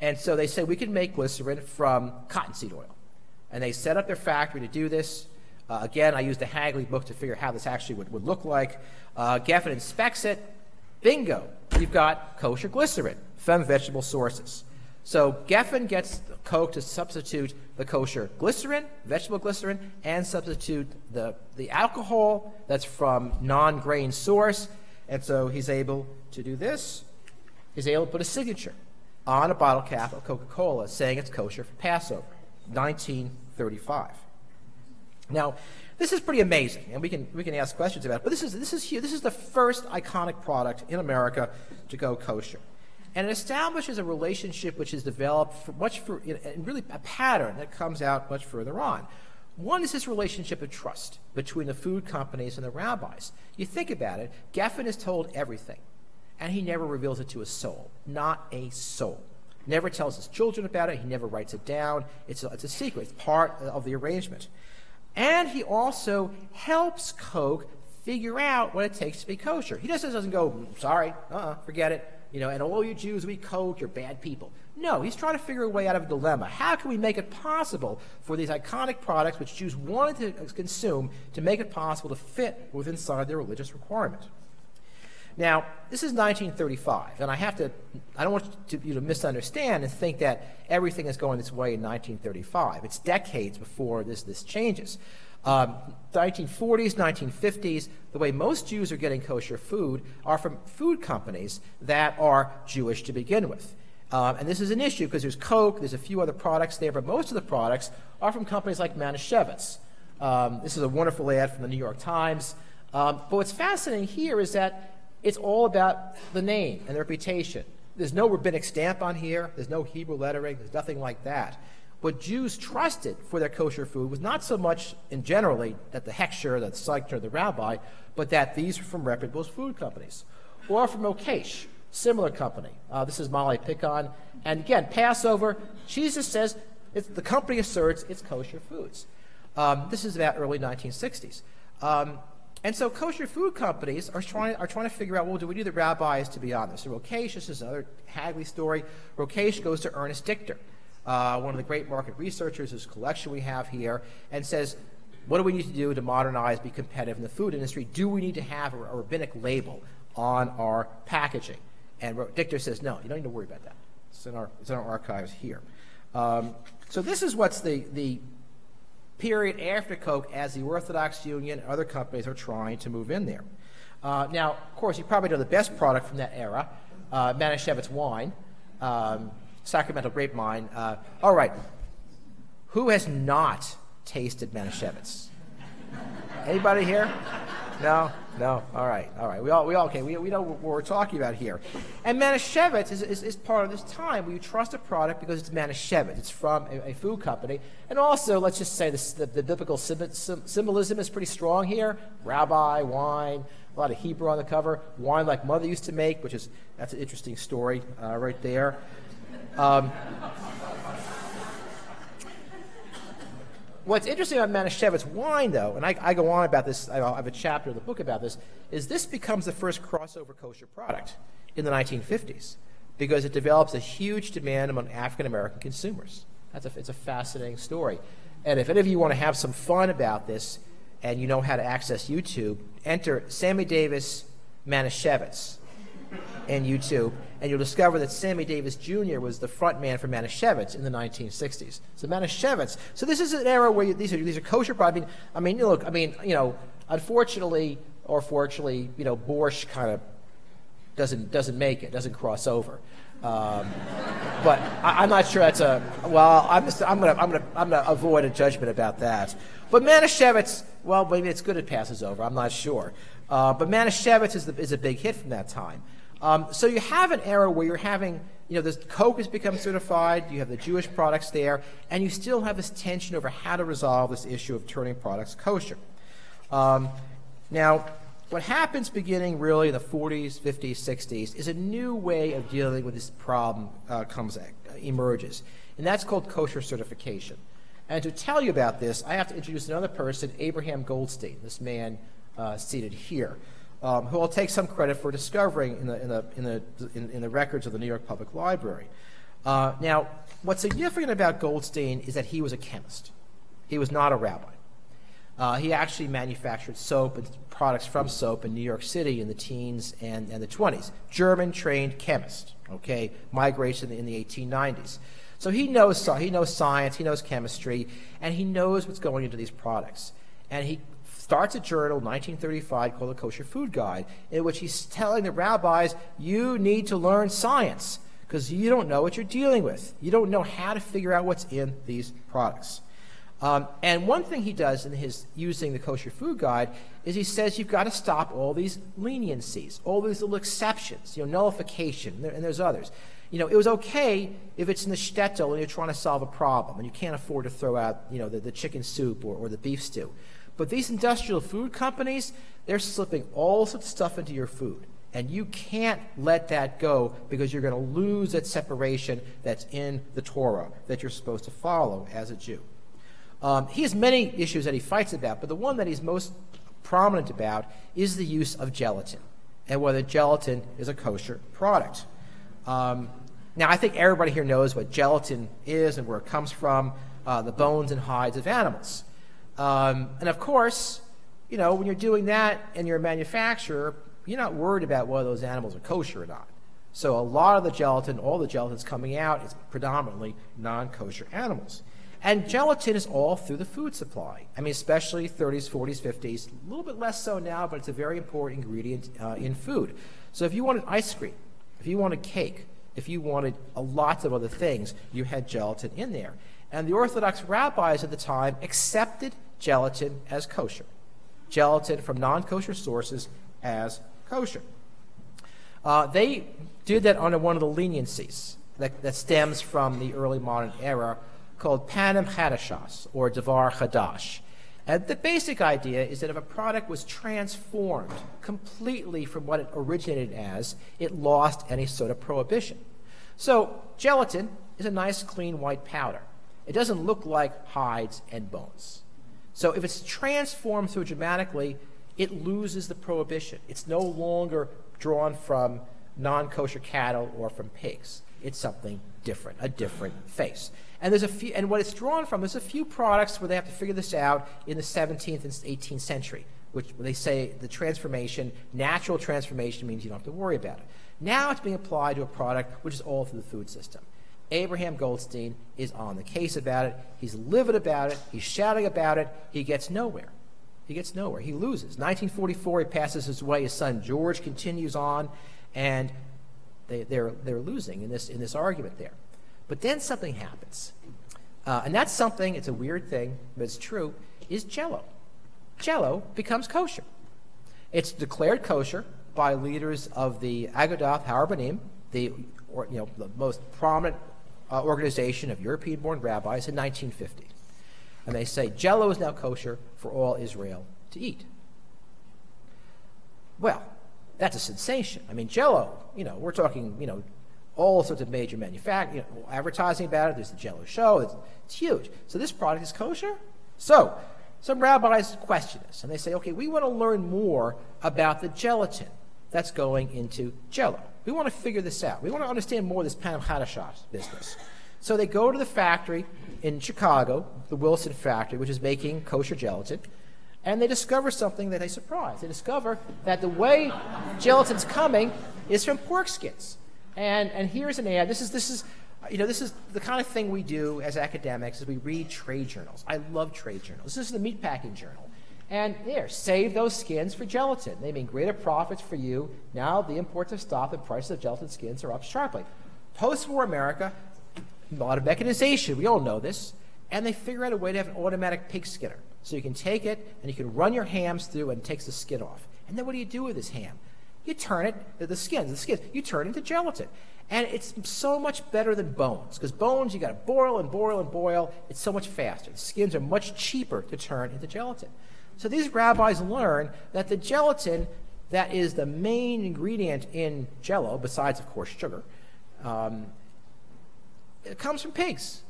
And so they say, we can make glycerin from cottonseed oil. And they set up their factory to do this. Uh, again, I used a Hagley book to figure out how this actually would, would look like. Uh, Geffen inspects it, Bingo, you've got kosher glycerin from vegetable sources. So Geffen gets Coke to substitute the kosher glycerin, vegetable glycerin, and substitute the, the alcohol that's from non-grain source. And so he's able to do this. He's able to put a signature on a bottle cap of Coca-Cola saying it's kosher for Passover, 1935. Now, this is pretty amazing, and we can, we can ask questions about it. But this is, this, is here, this is the first iconic product in America to go kosher. And it establishes a relationship which is developed for much for, and really a pattern that comes out much further on. One is this relationship of trust between the food companies and the rabbis. You think about it, Geffen is told everything, and he never reveals it to a soul. Not a soul. Never tells his children about it, he never writes it down. It's a, it's a secret, it's part of the arrangement. And he also helps Coke figure out what it takes to be kosher. He just doesn't go, mm, sorry, uh-uh, forget it. You know, and all you Jews we Coke, you're bad people. No, he's trying to figure a way out of a dilemma. How can we make it possible for these iconic products which Jews wanted to consume to make it possible to fit within inside their religious requirement? Now, this is 1935, and I have to, I don't want you to, you to, misunderstand and think that everything is going this way in 1935. It's decades before this, this changes. Um, 1940s, 1950s, the way most Jews are getting kosher food are from food companies that are Jewish to begin with. Um, and this is an issue because there's Coke, there's a few other products there, but most of the products are from companies like Manischewitz. Um, this is a wonderful ad from the New York Times. Um, but what's fascinating here is that it's all about the name and the reputation. There's no rabbinic stamp on here, there's no Hebrew lettering, there's nothing like that. What Jews trusted for their kosher food was not so much, in generally, that the hechsher, the Seichter, the rabbi, but that these were from reputable food companies. Or from Rokeach, similar company. Uh, this is Molly Picon. And again, Passover, Jesus says, the company asserts it's kosher foods. Um, this is about early 1960s. Um, and so kosher food companies are trying, are trying to figure out, well, do we need the rabbis to be on this? So Rokeach, this is another Hagley story. Rokeach goes to Ernest Dichter, uh, one of the great market researchers whose collection we have here, and says, what do we need to do to modernize, be competitive in the food industry? Do we need to have a, a rabbinic label on our packaging? And Dichter says, no, you don't need to worry about that. It's in our, it's in our archives here. Um, so this is what's the, the period after Coke as the Orthodox Union and other companies are trying to move in there. Uh, now, of course, you probably know the best product from that era, uh, Manischewitz wine, um, Sacramento grape wine. Uh, all right, who has not tasted Manischewitz? Anybody here? No? No? All right. All right. We all, we all okay. We, we know what we're talking about here. And Manischewitz is, is, is part of this time where you trust a product because it's Manischewitz. It's from a, a food company. And also, let's just say this, the, the biblical symbolism is pretty strong here. Rabbi, wine, a lot of Hebrew on the cover. Wine like mother used to make, which is, that's an interesting story uh, right there. Um, What's interesting about Manischewitz wine, though, and I, I, go on about this, I have a chapter of the book about this, is this becomes the first crossover kosher product in the 1950s. because it develops a huge demand among African American consumers. That's a, it's a fascinating story. And if any of you want to have some fun about this and you know how to access YouTube, enter Sammy Davis Manischewitz in YouTube, and you'll discover that Sammy Davis Jr. was the front man for Manischewitz in the 1960s. So Manischewitz. So this is an era where you, these are these are kosher products. I mean, look, I mean, you know, unfortunately or fortunately, you know, borscht kind of doesn't doesn't make it, doesn't cross over. Um, but I, am not sure that's a well. I'm just, I'm gonna I'm gonna I'm gonna avoid a judgment about that. But Manischewitz, well, maybe it's good it passes over. I'm not sure. Uh, but Manischewitz is, the, is a big hit from that time. Um, so you have an era where you're having, you know, this Coke has become certified, you have the Jewish products there, and you still have this tension over how to resolve this issue of turning products kosher. Um, now, what happens beginning really in the 40s, 50s, 60s is a new way of dealing with this problem uh, comes uh, emerges, and that's called kosher certification. And to tell you about this, I have to introduce another person, Abraham Goldstein, this man uh, seated here um, who I'll take some credit for discovering in the, in the, in the, in, in the records of the New York Public Library. Uh, now, what's significant about Goldstein is that he was a chemist. He was not a rabbi. Uh, he actually manufactured soap and products from soap in New York City in the teens and, and the 20s. German trained chemist, okay, migration in the 1890s. So he knows, he knows science, he knows chemistry, and he knows what's going into these products. And he starts a journal, 1935, called the Kosher Food Guide, in which he's telling the rabbis, you need to learn science because you don't know what you're dealing with. You don't know how to figure out what's in these products. Um, and one thing he does in his using the kosher food guide is he says you've got to stop all these leniencies, all these little exceptions, you know, nullification, and there's others. You know, it was okay if it's in the shtetl and you're trying to solve a problem and you can't afford to throw out, you know, the, the chicken soup or, or the beef stew. But these industrial food companies, they're slipping all sorts of stuff into your food. And you can't let that go because you're going to lose that separation that's in the Torah that you're supposed to follow as a Jew. Um, he has many issues that he fights about, but the one that he's most prominent about is the use of gelatin and whether gelatin is a kosher product. Um, now, I think everybody here knows what gelatin is and where it comes from uh, the bones and hides of animals. Um, and of course, you know, when you're doing that and you're a manufacturer, you're not worried about whether those animals are kosher or not. So a lot of the gelatin, all the gelatin that's coming out is predominantly non-kosher animals. And gelatin is all through the food supply. I mean, especially 30s, 40s, 50s. A little bit less so now, but it's a very important ingredient uh, in food. So if you wanted ice cream, if you wanted cake, if you wanted lots of other things, you had gelatin in there. And the Orthodox rabbis at the time accepted gelatin as kosher, gelatin from non kosher sources as kosher. Uh, they did that under one of the leniencies that, that, stems from the early modern era called panim chadashas, or devar chadash. And the basic idea is that if a product was transformed completely from what it originated as, it lost any sort of prohibition. So, gelatin is a nice, clean white powder. It doesn't look like hides and bones. So if it's transformed so dramatically, it loses the prohibition. It's no longer drawn from non kosher cattle or from pigs. It's something different, a different face. And there's a few, and what it's drawn from, there's a few products where they have to figure this out in the 17th and 18th century, which they say the transformation, natural transformation means you don't have to worry about it. Now it's being applied to a product which is all through the food system. Abraham Goldstein is on the case about it. He's livid about it. He's shouting about it. He gets nowhere. He gets nowhere. He loses. 1944, he passes his way. His son George continues on, and they, they're, they're losing in this, in this argument there. But then something happens. Uh, and that's something, it's a weird thing, but it's true, is jello. Jello becomes kosher. It's declared kosher by leaders of the Agudath Harabanim, the or, you know, the most prominent uh, organization of European born rabbis in 1950. And they say jello is now kosher for all Israel to eat. Well, that's a sensation. I mean, jello, you know, we're talking, you know, all sorts of major manufacturing, you know, advertising about it. There's the jello show. It's, it's huge. So this product is kosher? So some rabbis question this and they say, okay, we want to learn more about the gelatin that's going into jello. We want to figure this out. We want to understand more of this Panam Hadashah business. So they go to the factory in Chicago, the Wilson factory, which is making kosher gelatin, and they discover something that they surprise. They discover that the way gelatin's coming is from pork skins. And, and here's an ad. This is, this is, you know, this is the kind of thing we do as academics is we read trade journals. I love trade journals. This is the Meatpacking Journal. And there, save those skins for gelatin. They mean greater profits for you. Now the imports have stopped and prices of gelatin skins are up sharply. Post-war America, a lot of mechanization. We all know this. And they figure out a way to have an automatic pig skinner. So you can take it and you can run your hams through and it takes the skin off. And then what do you do with this ham? You turn it, the skins, the skins, you turn it into gelatin. And it's so much better than bones, because bones you got to boil and boil and boil. It's so much faster. The skins are much cheaper to turn into gelatin. So these rabbis learn that the gelatin that is the main ingredient in jello, besides, of course, sugar, um, it comes from pigs.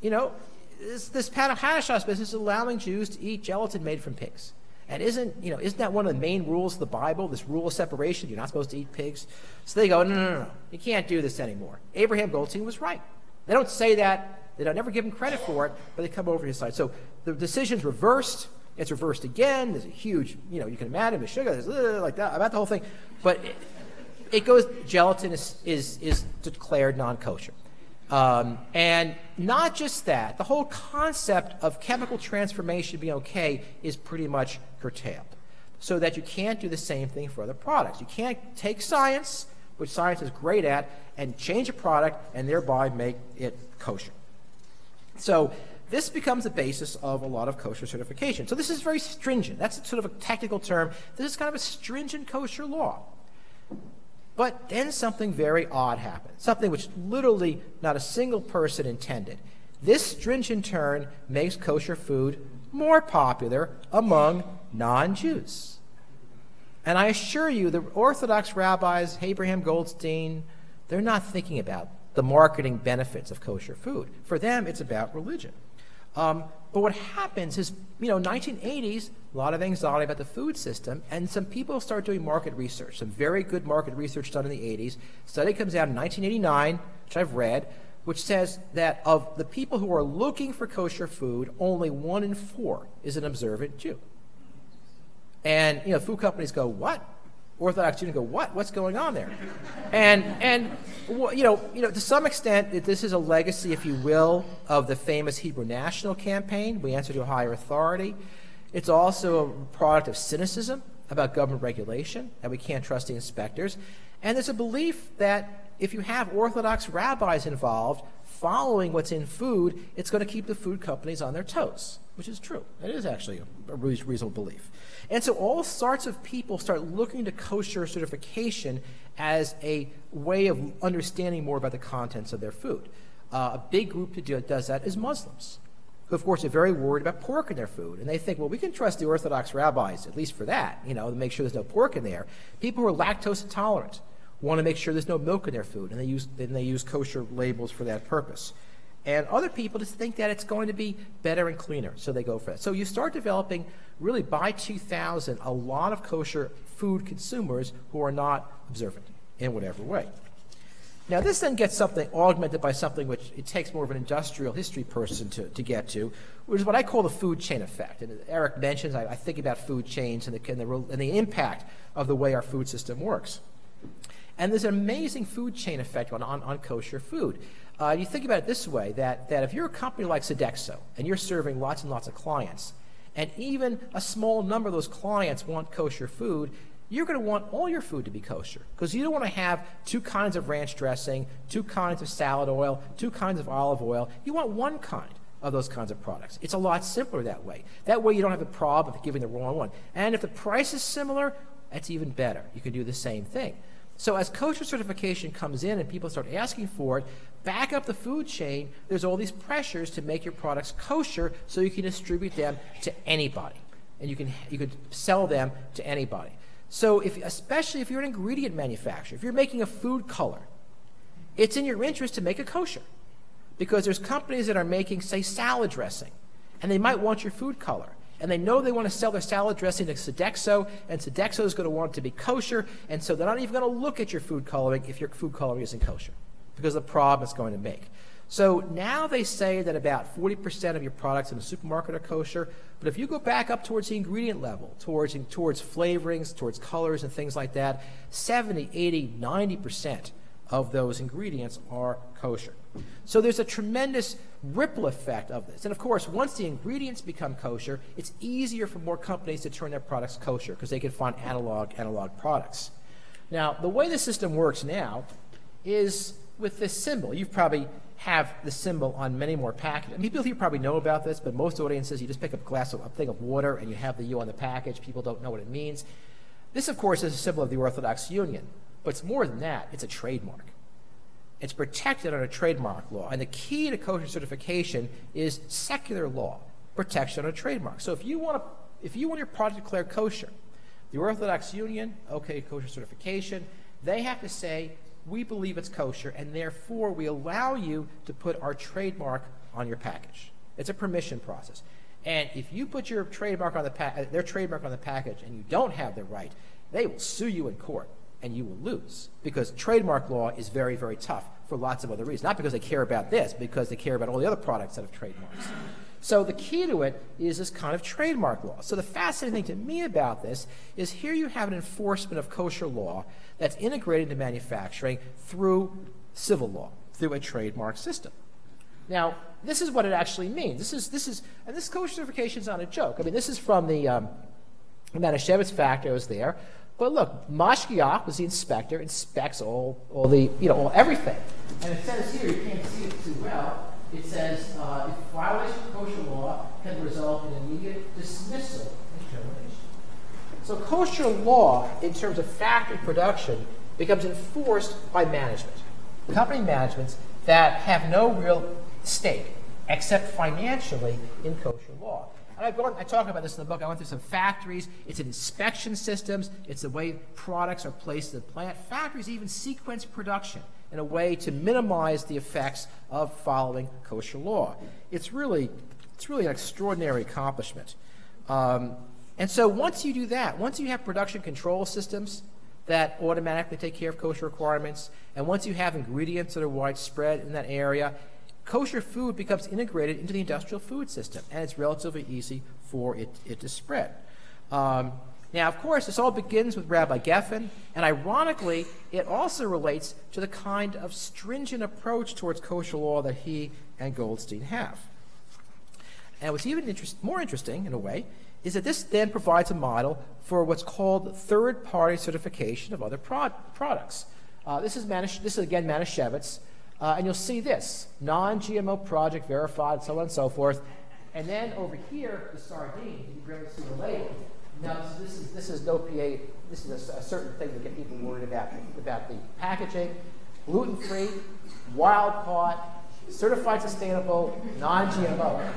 You know, this, this Panam business is allowing Jews to eat gelatin made from pigs. And isn't, you know, isn't that one of the main rules of the Bible, this rule of separation? You're not supposed to eat pigs. So they go, no, no, no, no. You can't do this anymore. Abraham Goldstein was right. They don't say that. They don't never give him credit for it, but they come over to his side. So the decision's reversed. It's reversed again. There's a huge, you know, you can imagine the sugar, there's uh, like that, about the whole thing. But it, it goes, gelatin is, is, is declared non kosher. Um, and not just that, the whole concept of chemical transformation being okay is pretty much curtailed. So that you can't do the same thing for other products. You can't take science, which science is great at, and change a product and thereby make it kosher. So this becomes the basis of a lot of kosher certification. So this is very stringent. That's sort of a technical term. This is kind of a stringent kosher law. But then something very odd happened, something which literally not a single person intended. This stringent turn makes kosher food more popular among non Jews. And I assure you, the Orthodox rabbis, Abraham Goldstein, they're not thinking about the marketing benefits of kosher food. For them, it's about religion. Um, but what happens is, you know, 1980s, a lot of anxiety about the food system, and some people start doing market research. Some very good market research done in the 80s. Study comes out in 1989, which I've read, which says that of the people who are looking for kosher food, only one in four is an observant Jew. And you know, food companies go, "What? Orthodox Jews go, what? What's going on there? And, and you, know, you know, to some extent, this is a legacy, if you will, of the famous Hebrew National Campaign. We answer to a higher authority. It's also a product of cynicism about government regulation, that we can't trust the inspectors. And there's a belief that if you have Orthodox rabbis involved following what's in food, it's going to keep the food companies on their toes, which is true. It is actually a reasonable belief. And so all sorts of people start looking to kosher certification as a way of understanding more about the contents of their food. Uh, a big group that do, does that is Muslims, who, of course, are very worried about pork in their food. And they think, well, we can trust the Orthodox rabbis, at least for that, you know, to make sure there's no pork in there. People who are lactose intolerant want to make sure there's no milk in their food, and they use, and they use kosher labels for that purpose. And other people just think that it's going to be better and cleaner, so they go for that. So you start developing, really by 2000, a lot of kosher food consumers who are not observant in whatever way. Now, this then gets something augmented by something which it takes more of an industrial history person to, to get to, which is what I call the food chain effect. And Eric mentions, I, I think about food chains and the, and, the, and the impact of the way our food system works. And there's an amazing food chain effect on, on, on kosher food. Uh, you think about it this way that, that if you're a company like Sodexo and you're serving lots and lots of clients, and even a small number of those clients want kosher food, you're going to want all your food to be kosher because you don't want to have two kinds of ranch dressing, two kinds of salad oil, two kinds of olive oil. You want one kind of those kinds of products. It's a lot simpler that way. That way, you don't have the problem of giving the wrong one. And if the price is similar, that's even better. You can do the same thing. So as kosher certification comes in and people start asking for it, back up the food chain, there's all these pressures to make your products kosher so you can distribute them to anybody. And you can you could sell them to anybody. So if especially if you're an ingredient manufacturer, if you're making a food color, it's in your interest to make it kosher. Because there's companies that are making, say, salad dressing, and they might want your food color. and they know they want to sell their salad dressing to Sodexo, and Sodexo is going to want it to be kosher, and so they're not even going to look at your food coloring if your food coloring isn't kosher because of the problem it's going to make. So now they say that about 40% of your products in the supermarket are kosher, but if you go back up towards the ingredient level, towards, towards flavorings, towards colors and things like that, 70, 80, 90% of those ingredients are kosher. So there's a tremendous ripple effect of this. And of course, once the ingredients become kosher, it's easier for more companies to turn their products kosher because they can find analog analog products. Now, the way the system works now is with this symbol. You probably have the symbol on many more packages. people here probably know about this, but most audiences, you just pick up a glass of a thing of water and you have the U on the package. People don't know what it means. This, of course, is a symbol of the Orthodox Union, but it's more than that. It's a trademark. It's protected under trademark law. And the key to kosher certification is secular law, protection under trademark. So if you want to, if you want your product declared kosher, the Orthodox Union, okay, kosher certification, they have to say, we believe it's kosher, and therefore we allow you to put our trademark on your package. It's a permission process. And if you put your trademark on the pa- uh, their trademark on the package and you don't have the right, they will sue you in court and you will lose because trademark law is very, very tough for lots of other reasons. Not because they care about this, because they care about all the other products that have trademarks. So the key to it is this kind of trademark law. So the fascinating thing to me about this is here you have an enforcement of kosher law that's integrated into manufacturing through civil law, through a trademark system. Now, this is what it actually means. This is, this is, and this kosher certification is not a joke. I mean, this is from the um, Manischewitz factory. I was there. But look, Mashgiach was the inspector, inspects all, all the, you know, all, everything. And it says here, you can't see it too well, it says, uh, if violation of kosher law can result in immediate dismissal and termination. So kosher law, in terms of factory production, becomes enforced by management. Company managements that have no real stake, except financially, in kosher law. And I've gone, I talk about this in the book. I went through some factories. It's inspection systems. It's the way products are placed in the plant. Factories even sequence production in a way to minimize the effects of following kosher law. It's really, it's really an extraordinary accomplishment. Um, and so once you do that, once you have production control systems that automatically take care of kosher requirements, and once you have ingredients that are widespread in that area, kosher food becomes integrated into the industrial food system, and it's relatively easy for it, it to spread. Um, now, of course, this all begins with Rabbi Geffen, and ironically, it also relates to the kind of stringent approach towards kosher law that he and Goldstein have. And what's even interest, more interesting, in a way, is that this then provides a model for what's called third party certification of other products. Uh, this, is Manish, this is again Manischewitz. Uh, and you'll see this non GMO project verified, so on and so forth. And then over here, the sardine, you can barely see the label. Now, this is, this is no PA, this is a, a certain thing to get people worried about, about the packaging. Gluten free, wild caught, certified sustainable, non GMO.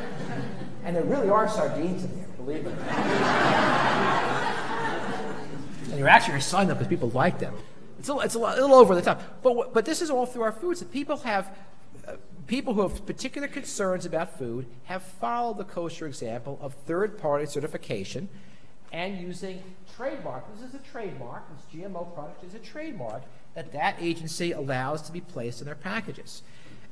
And there really are sardines in there, believe me. and you're actually signed up because people like them. It's a, it's a, little over the top. But, but this is all through our foods. that People have, uh, people who have particular concerns about food have followed the kosher example of third party certification and using trademark. This is a trademark. This GMO product is a trademark that that agency allows to be placed in their packages.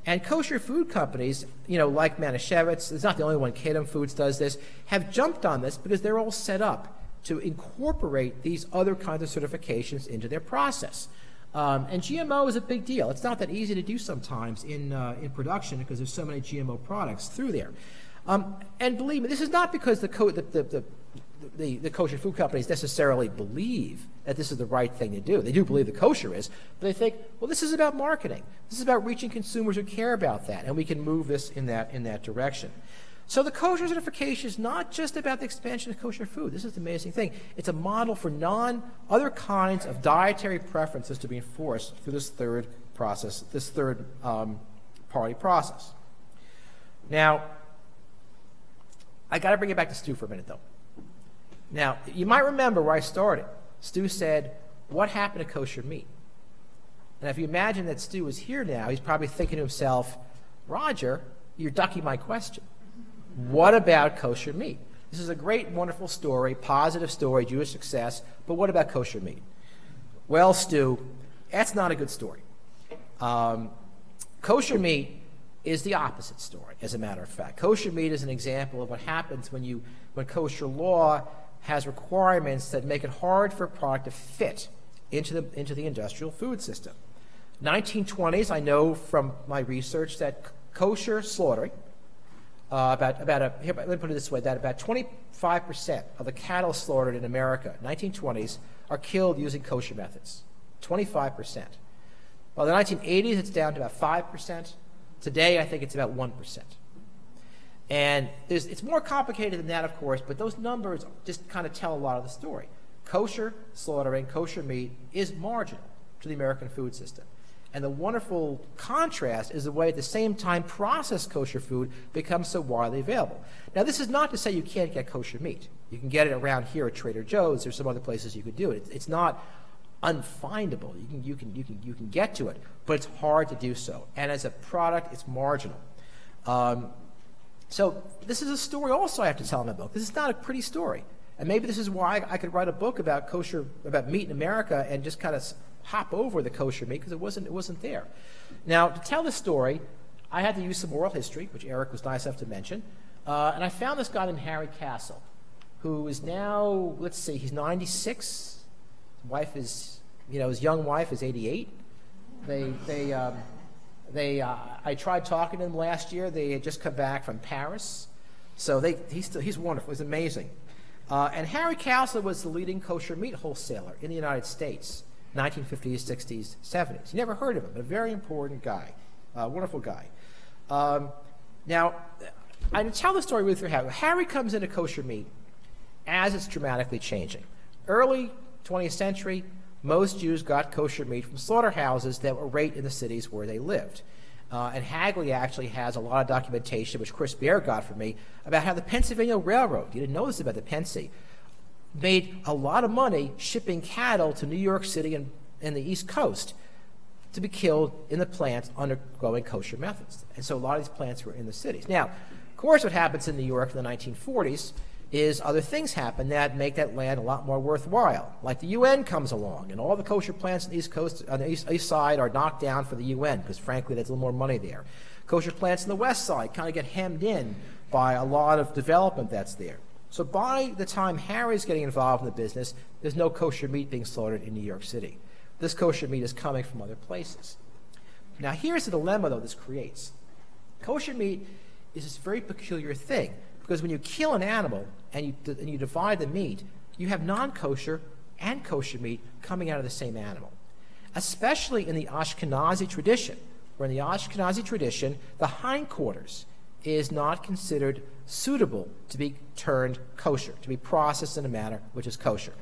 And kosher food companies, you know, like Manischewitz, it's not the only one, Kedem Foods does this, have jumped on this because they're all set up to incorporate these other kinds of certifications into their process. Um, and GMO is a big deal. It's not that easy to do sometimes in, uh, in production because there's so many GMO products through there. Um, and believe me, this is not because the, co- the, the, the, the, the kosher food companies necessarily believe that this is the right thing to do. They do believe the kosher is, but they think, well, this is about marketing. This is about reaching consumers who care about that, and we can move this in that, in that direction. So the kosher certification is not just about the expansion of kosher food. This is the amazing thing. It's a model for non other kinds of dietary preferences to be enforced through this third process, this third um, party process. Now, I got to bring it back to Stu for a minute, though. Now, you might remember where I started. Stu said, "What happened to kosher meat?" And if you imagine that Stu is here now, he's probably thinking to himself, "Roger, you're ducking my question." What about kosher meat? This is a great, wonderful story, positive story, Jewish success, but what about kosher meat? Well, Stu, that's not a good story. Um, kosher meat is the opposite story, as a matter of fact. Kosher meat is an example of what happens when, you, when kosher law has requirements that make it hard for a product to fit into the, into the industrial food system. 1920s, I know from my research that kosher slaughtering, uh, about, about a, here, let me put it this way, that about 25% of the cattle slaughtered in America, 1920s, are killed using kosher methods. 25%. By the 1980s, it's down to about 5%. Today, I think it's about 1%. And it's more complicated than that, of course, but those numbers just kind of tell a lot of the story. Kosher slaughtering, kosher meat is marginal to the American food system. And the wonderful contrast is the way at the same time processed kosher food becomes so widely available. Now, this is not to say you can't get kosher meat. You can get it around here at Trader Joe's. There's some other places you could do it. It's not unfindable. You can, you can, you can, you can get to it, but it's hard to do so. And as a product, it's marginal. Um, so this is a story also I have to tell in my book. This is not a pretty story. And maybe this is why I could write a book about kosher, about meat in America and just kind of hop over the kosher meat because it wasn't, it wasn't there. Now, to tell this story, I had to use some oral history, which Eric was nice enough to mention. Uh, and I found this guy named Harry Castle, who is now, let's see, he's 96. His wife is, you know, his young wife is 88. They, they, um, they, uh, I tried talking to them last year. They had just come back from Paris. So they, he's, still, he's wonderful. He's amazing. Uh, and Harry Castle was the leading kosher meat wholesaler in the United States, 1950s, 60s, 70s. You never heard of him, but a very important guy, uh, wonderful guy. Um, now, I tell the story with Harry. Harry comes into kosher meat as it's dramatically changing. Early 20th century, most Jews got kosher meat from slaughterhouses that were right in the cities where they lived. Uh, and Hagley actually has a lot of documentation, which Chris Baer got for me, about how the Pennsylvania Railroad, you didn't know this about the Pennsy, made a lot of money shipping cattle to New York City and, and the East Coast to be killed in the plants undergoing kosher methods. And so a lot of these plants were in the cities. Now, of course, what happens in New York in the 1940s is other things happen that make that land a lot more worthwhile. Like the UN comes along, and all the kosher plants on the East Coast, on the East, east Side, are knocked down for the UN because, frankly, there's a little more money there. Kosher plants on the West Side kind of get hemmed in by a lot of development that's there. So by the time Harry's getting involved in the business, there's no kosher meat being slaughtered in New York City. This kosher meat is coming from other places. Now, here's the dilemma, though, this creates. Kosher meat is this very peculiar thing because when you kill an animal and you, and you divide the meat, you have non kosher and kosher meat coming out of the same animal. Especially in the Ashkenazi tradition, where in the Ashkenazi tradition, the hindquarters is not considered suitable to be turned kosher, to be processed in a manner which is kosher.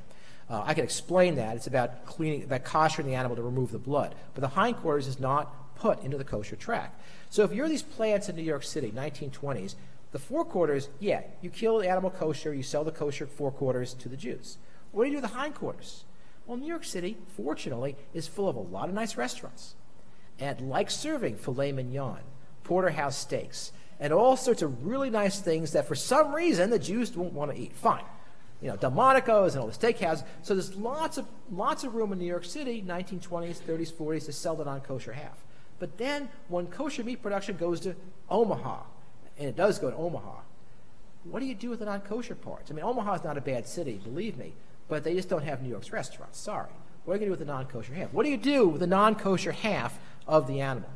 Uh, I can explain that. It's about cleaning, about koshering the animal to remove the blood. But the hindquarters is not put into the kosher track. So if you're these plants in New York City, 1920s, the four quarters, yeah, you kill the animal kosher, you sell the kosher four quarters to the Jews. What do you do with the hindquarters? Well, New York City, fortunately, is full of a lot of nice restaurants and like serving filet mignon, porterhouse steaks, and all sorts of really nice things that for some reason the Jews don't want to eat. Fine. You know, Delmonico's and all the steakhouses. So there's lots of lots of room in New York City, 1920s, 30s, 40s, to sell the non-kosher half. But then when kosher meat production goes to Omaha, and it does go to Omaha, what do you do with the non-kosher parts? I mean, Omaha's not a bad city, believe me, but they just don't have New York's restaurants. Sorry. What are you going to do with the non-kosher half? What do you do with the non-kosher half of the animal?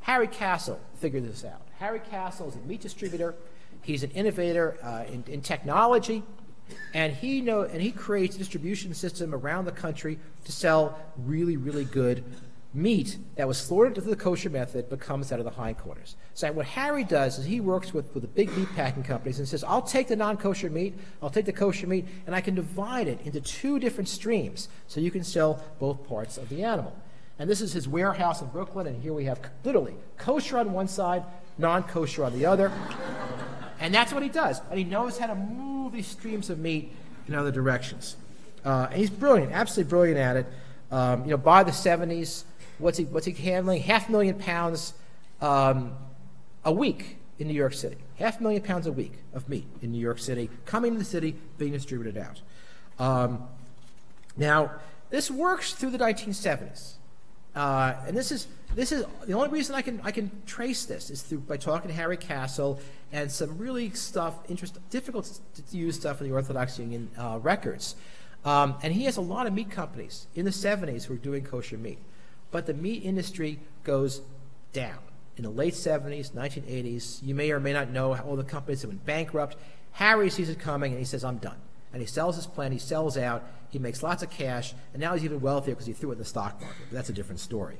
Harry Castle figured this out. Harry Castle is a meat distributor. He's an innovator uh, in, in, technology, and he know and he creates a distribution system around the country to sell really, really good meat that was slaughtered through the kosher method but comes out of the hindquarters. So what Harry does is he works with, with the big meat packing companies and says, I'll take the non-kosher meat, I'll take the kosher meat, and I can divide it into two different streams so you can sell both parts of the animal. And this is his warehouse in Brooklyn, and here we have literally kosher on one side, non-kosher on the other. and that's what he does. And he knows how to move these streams of meat in other directions. Uh, and he's brilliant, absolutely brilliant at it. Um, you know, by the 70s, What's he, what's he handling? Half a million pounds um, a week in New York City. Half a million pounds a week of meat in New York City, coming to the city, being distributed out. Um, now, this works through the 1970s. Uh, and this is, this is the only reason I can, I can trace this is through by talking to Harry Castle and some really stuff, interest, difficult to use stuff in the Orthodox Union uh, records. Um, and he has a lot of meat companies in the 70s who are doing kosher meat. But the meat industry goes down. In the late 70s, 1980s, you may or may not know all the companies that went bankrupt. Harry sees it coming and he says, I'm done. And he sells his plant, he sells out, he makes lots of cash, and now he's even wealthier because he threw it in the stock market. But that's a different story.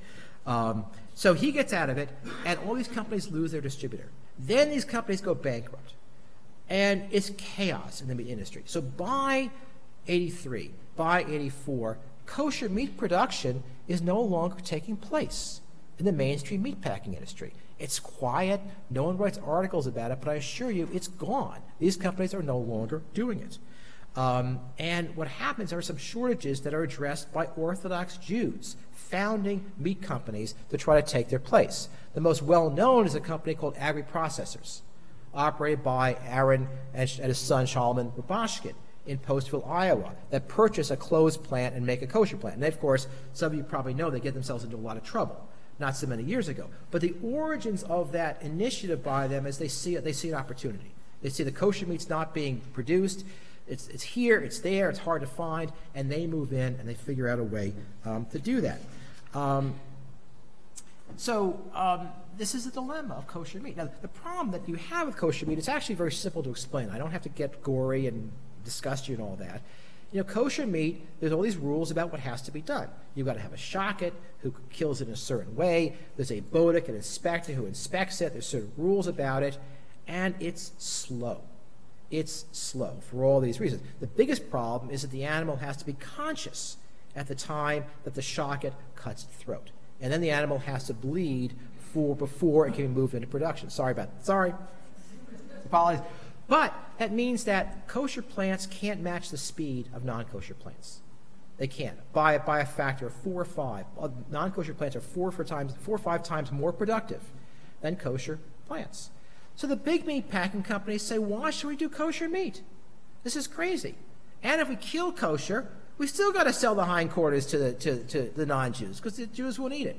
Um, so he gets out of it, and all these companies lose their distributor. Then these companies go bankrupt. And it's chaos in the meat industry. So by 83, by 84, kosher meat production is no longer taking place in the mainstream meatpacking industry. It's quiet, no one writes articles about it, but I assure you it's gone. These companies are no longer doing it. Um, and what happens are some shortages that are addressed by Orthodox Jews founding meat companies to try to take their place. The most well known is a company called Agriprocessors, operated by Aaron and, his son Solomon Rubashkin in Postville, Iowa, that purchase a closed plant and make a kosher plant. And of course, some of you probably know they get themselves into a lot of trouble not so many years ago. But the origins of that initiative by them is they see they see an opportunity. They see the kosher meat's not being produced. It's, it's here, it's there, it's hard to find, and they move in and they figure out a way um, to do that. Um, so um, this is a dilemma of kosher meat. Now, the problem that you have with kosher meat, it's actually very simple to explain. I don't have to get gory and disgust you and all that. You know, kosher meat, there's all these rules about what has to be done. You've got to have a shochet who kills it in a certain way. There's a bodek, an inspector who inspects it. There's certain rules about it. And it's slow. It's slow for all these reasons. The biggest problem is that the animal has to be conscious at the time that the shochet cuts its throat. And then the animal has to bleed for, before it can be moved into production. Sorry about that. Sorry. Apologies. But that means that kosher plants can't match the speed of non kosher plants. They can't by, by a factor of four or five. Uh, non kosher plants are four, four, times, four or five times more productive than kosher plants. So the big meat packing companies say, why should we do kosher meat? This is crazy. And if we kill kosher, we still got to sell the hindquarters to the, to, to the non Jews because the Jews won't eat it.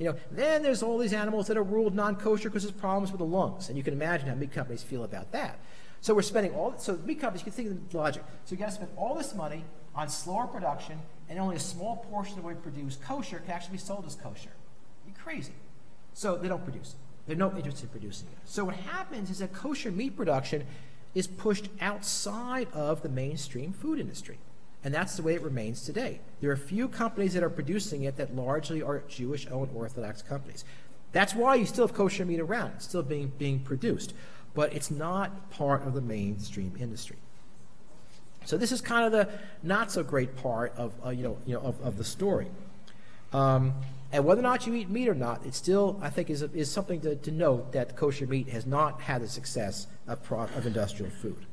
You know, then there's all these animals that are ruled non kosher because there's problems with the lungs. And you can imagine how meat companies feel about that. So we're spending all, so meat companies, you can think of the logic. So you got to spend all this money on slower production, and only a small portion of what we produce kosher can actually be sold as kosher. You're crazy. So they don't produce it. They're no interest in producing it. So what happens is that kosher meat production is pushed outside of the mainstream food industry. And that's the way it remains today. There are few companies that are producing it that largely are Jewish owned Orthodox companies. That's why you still have kosher meat around. It's still being, being produced but it's not part of the mainstream industry. So this is kind of the not so great part of uh, you know you know of, of the story. Um, and whether or not you eat meat or not, it still I think is, is something to, to note that kosher meat has not had the success of, pro- of industrial food.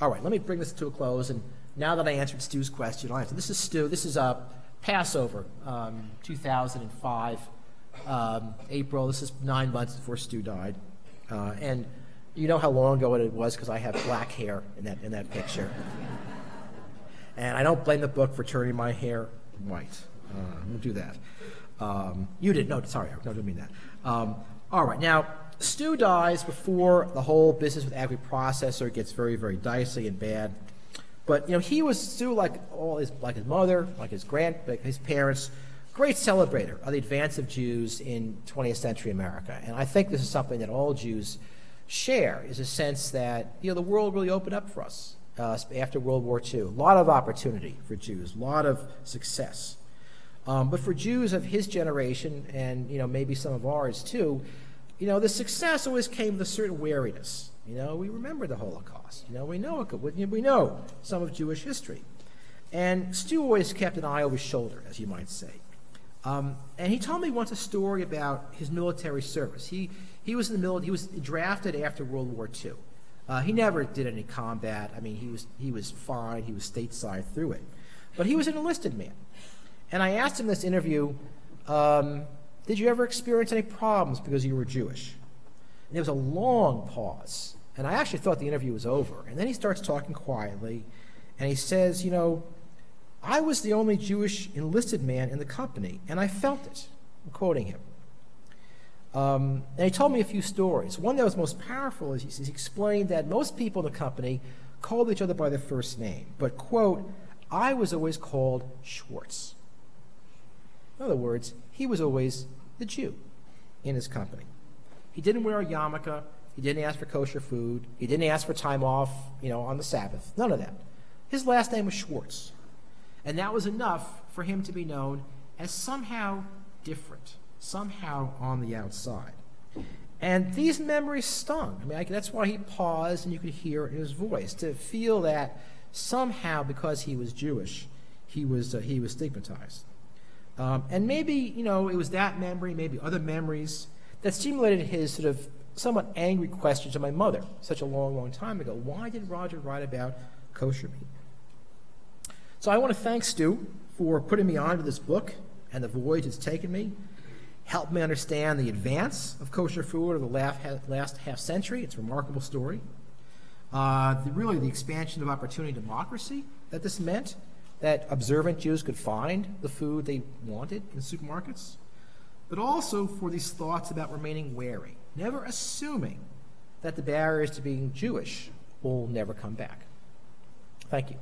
All right, let me bring this to a close. And now that I answered Stu's question, I'll answer. This is Stu. This is a uh, Passover, um, 2005, um, April. This is nine months before Stu died. Uh, and you know how long ago it was because I have black hair in that, in that picture. and I don't blame the book for turning my hair white. Uh, I won't do that. Um, you didn't. No, sorry. No, I didn't mean that. Um, all right. Now, Stu dies before the whole business with agri-processor gets very, very dicey and bad. But you know, he was Stu like all his like his mother, like his grand, like his parents, great celebrator of the advance of Jews in 20th century America. And I think this is something that all Jews share, is a sense that, you know, the world really opened up for us uh, after World War II. A lot of opportunity for Jews, a lot of success. Um, but for Jews of his generation, and, you know, maybe some of ours too, you know, the success always came with a certain wariness. You know, we remember the Holocaust. You know, we know it. We know some of Jewish history. And Stu always kept an eye over his shoulder, as you might say. Um, and he told me once a story about his military service. He, he was in the military, he was drafted after World War II. Uh, he never did any combat. I mean, he was, he was fine, he was stateside through it. But he was an enlisted man. And I asked him this interview, um, Did you ever experience any problems because you were Jewish? And there was a long pause. And I actually thought the interview was over. And then he starts talking quietly, and he says, You know, I was the only Jewish enlisted man in the company, and I felt it. I'm quoting him. Um, and he told me a few stories. One that was most powerful is he, explained that most people in the company called each other by their first name, but, quote, I was always called Schwartz. In other words, he was always the Jew in his company. He didn't wear a yarmulke. He didn't ask for kosher food. He didn't ask for time off, you know, on the Sabbath. None of that. His last name was Schwartz. And that was enough for him to be known as somehow different, somehow on the outside. And these memories stung. I mean, I, that's why he paused and you could hear in his voice to feel that somehow, because he was Jewish, he was, uh, he was stigmatized. Um, and maybe, you know, it was that memory, maybe other memories that stimulated his sort of somewhat angry question to my mother such a long, long time ago. Why did Roger write about kosher meat? So I want to thank Stu for putting me onto this book and the voyage it's taken me, helped me understand the advance of kosher food over the last half century. It's a remarkable story. Uh, the, really, the expansion of opportunity democracy that this meant, that observant Jews could find the food they wanted in supermarkets, but also for these thoughts about remaining wary, never assuming that the barriers to being Jewish will never come back. Thank you.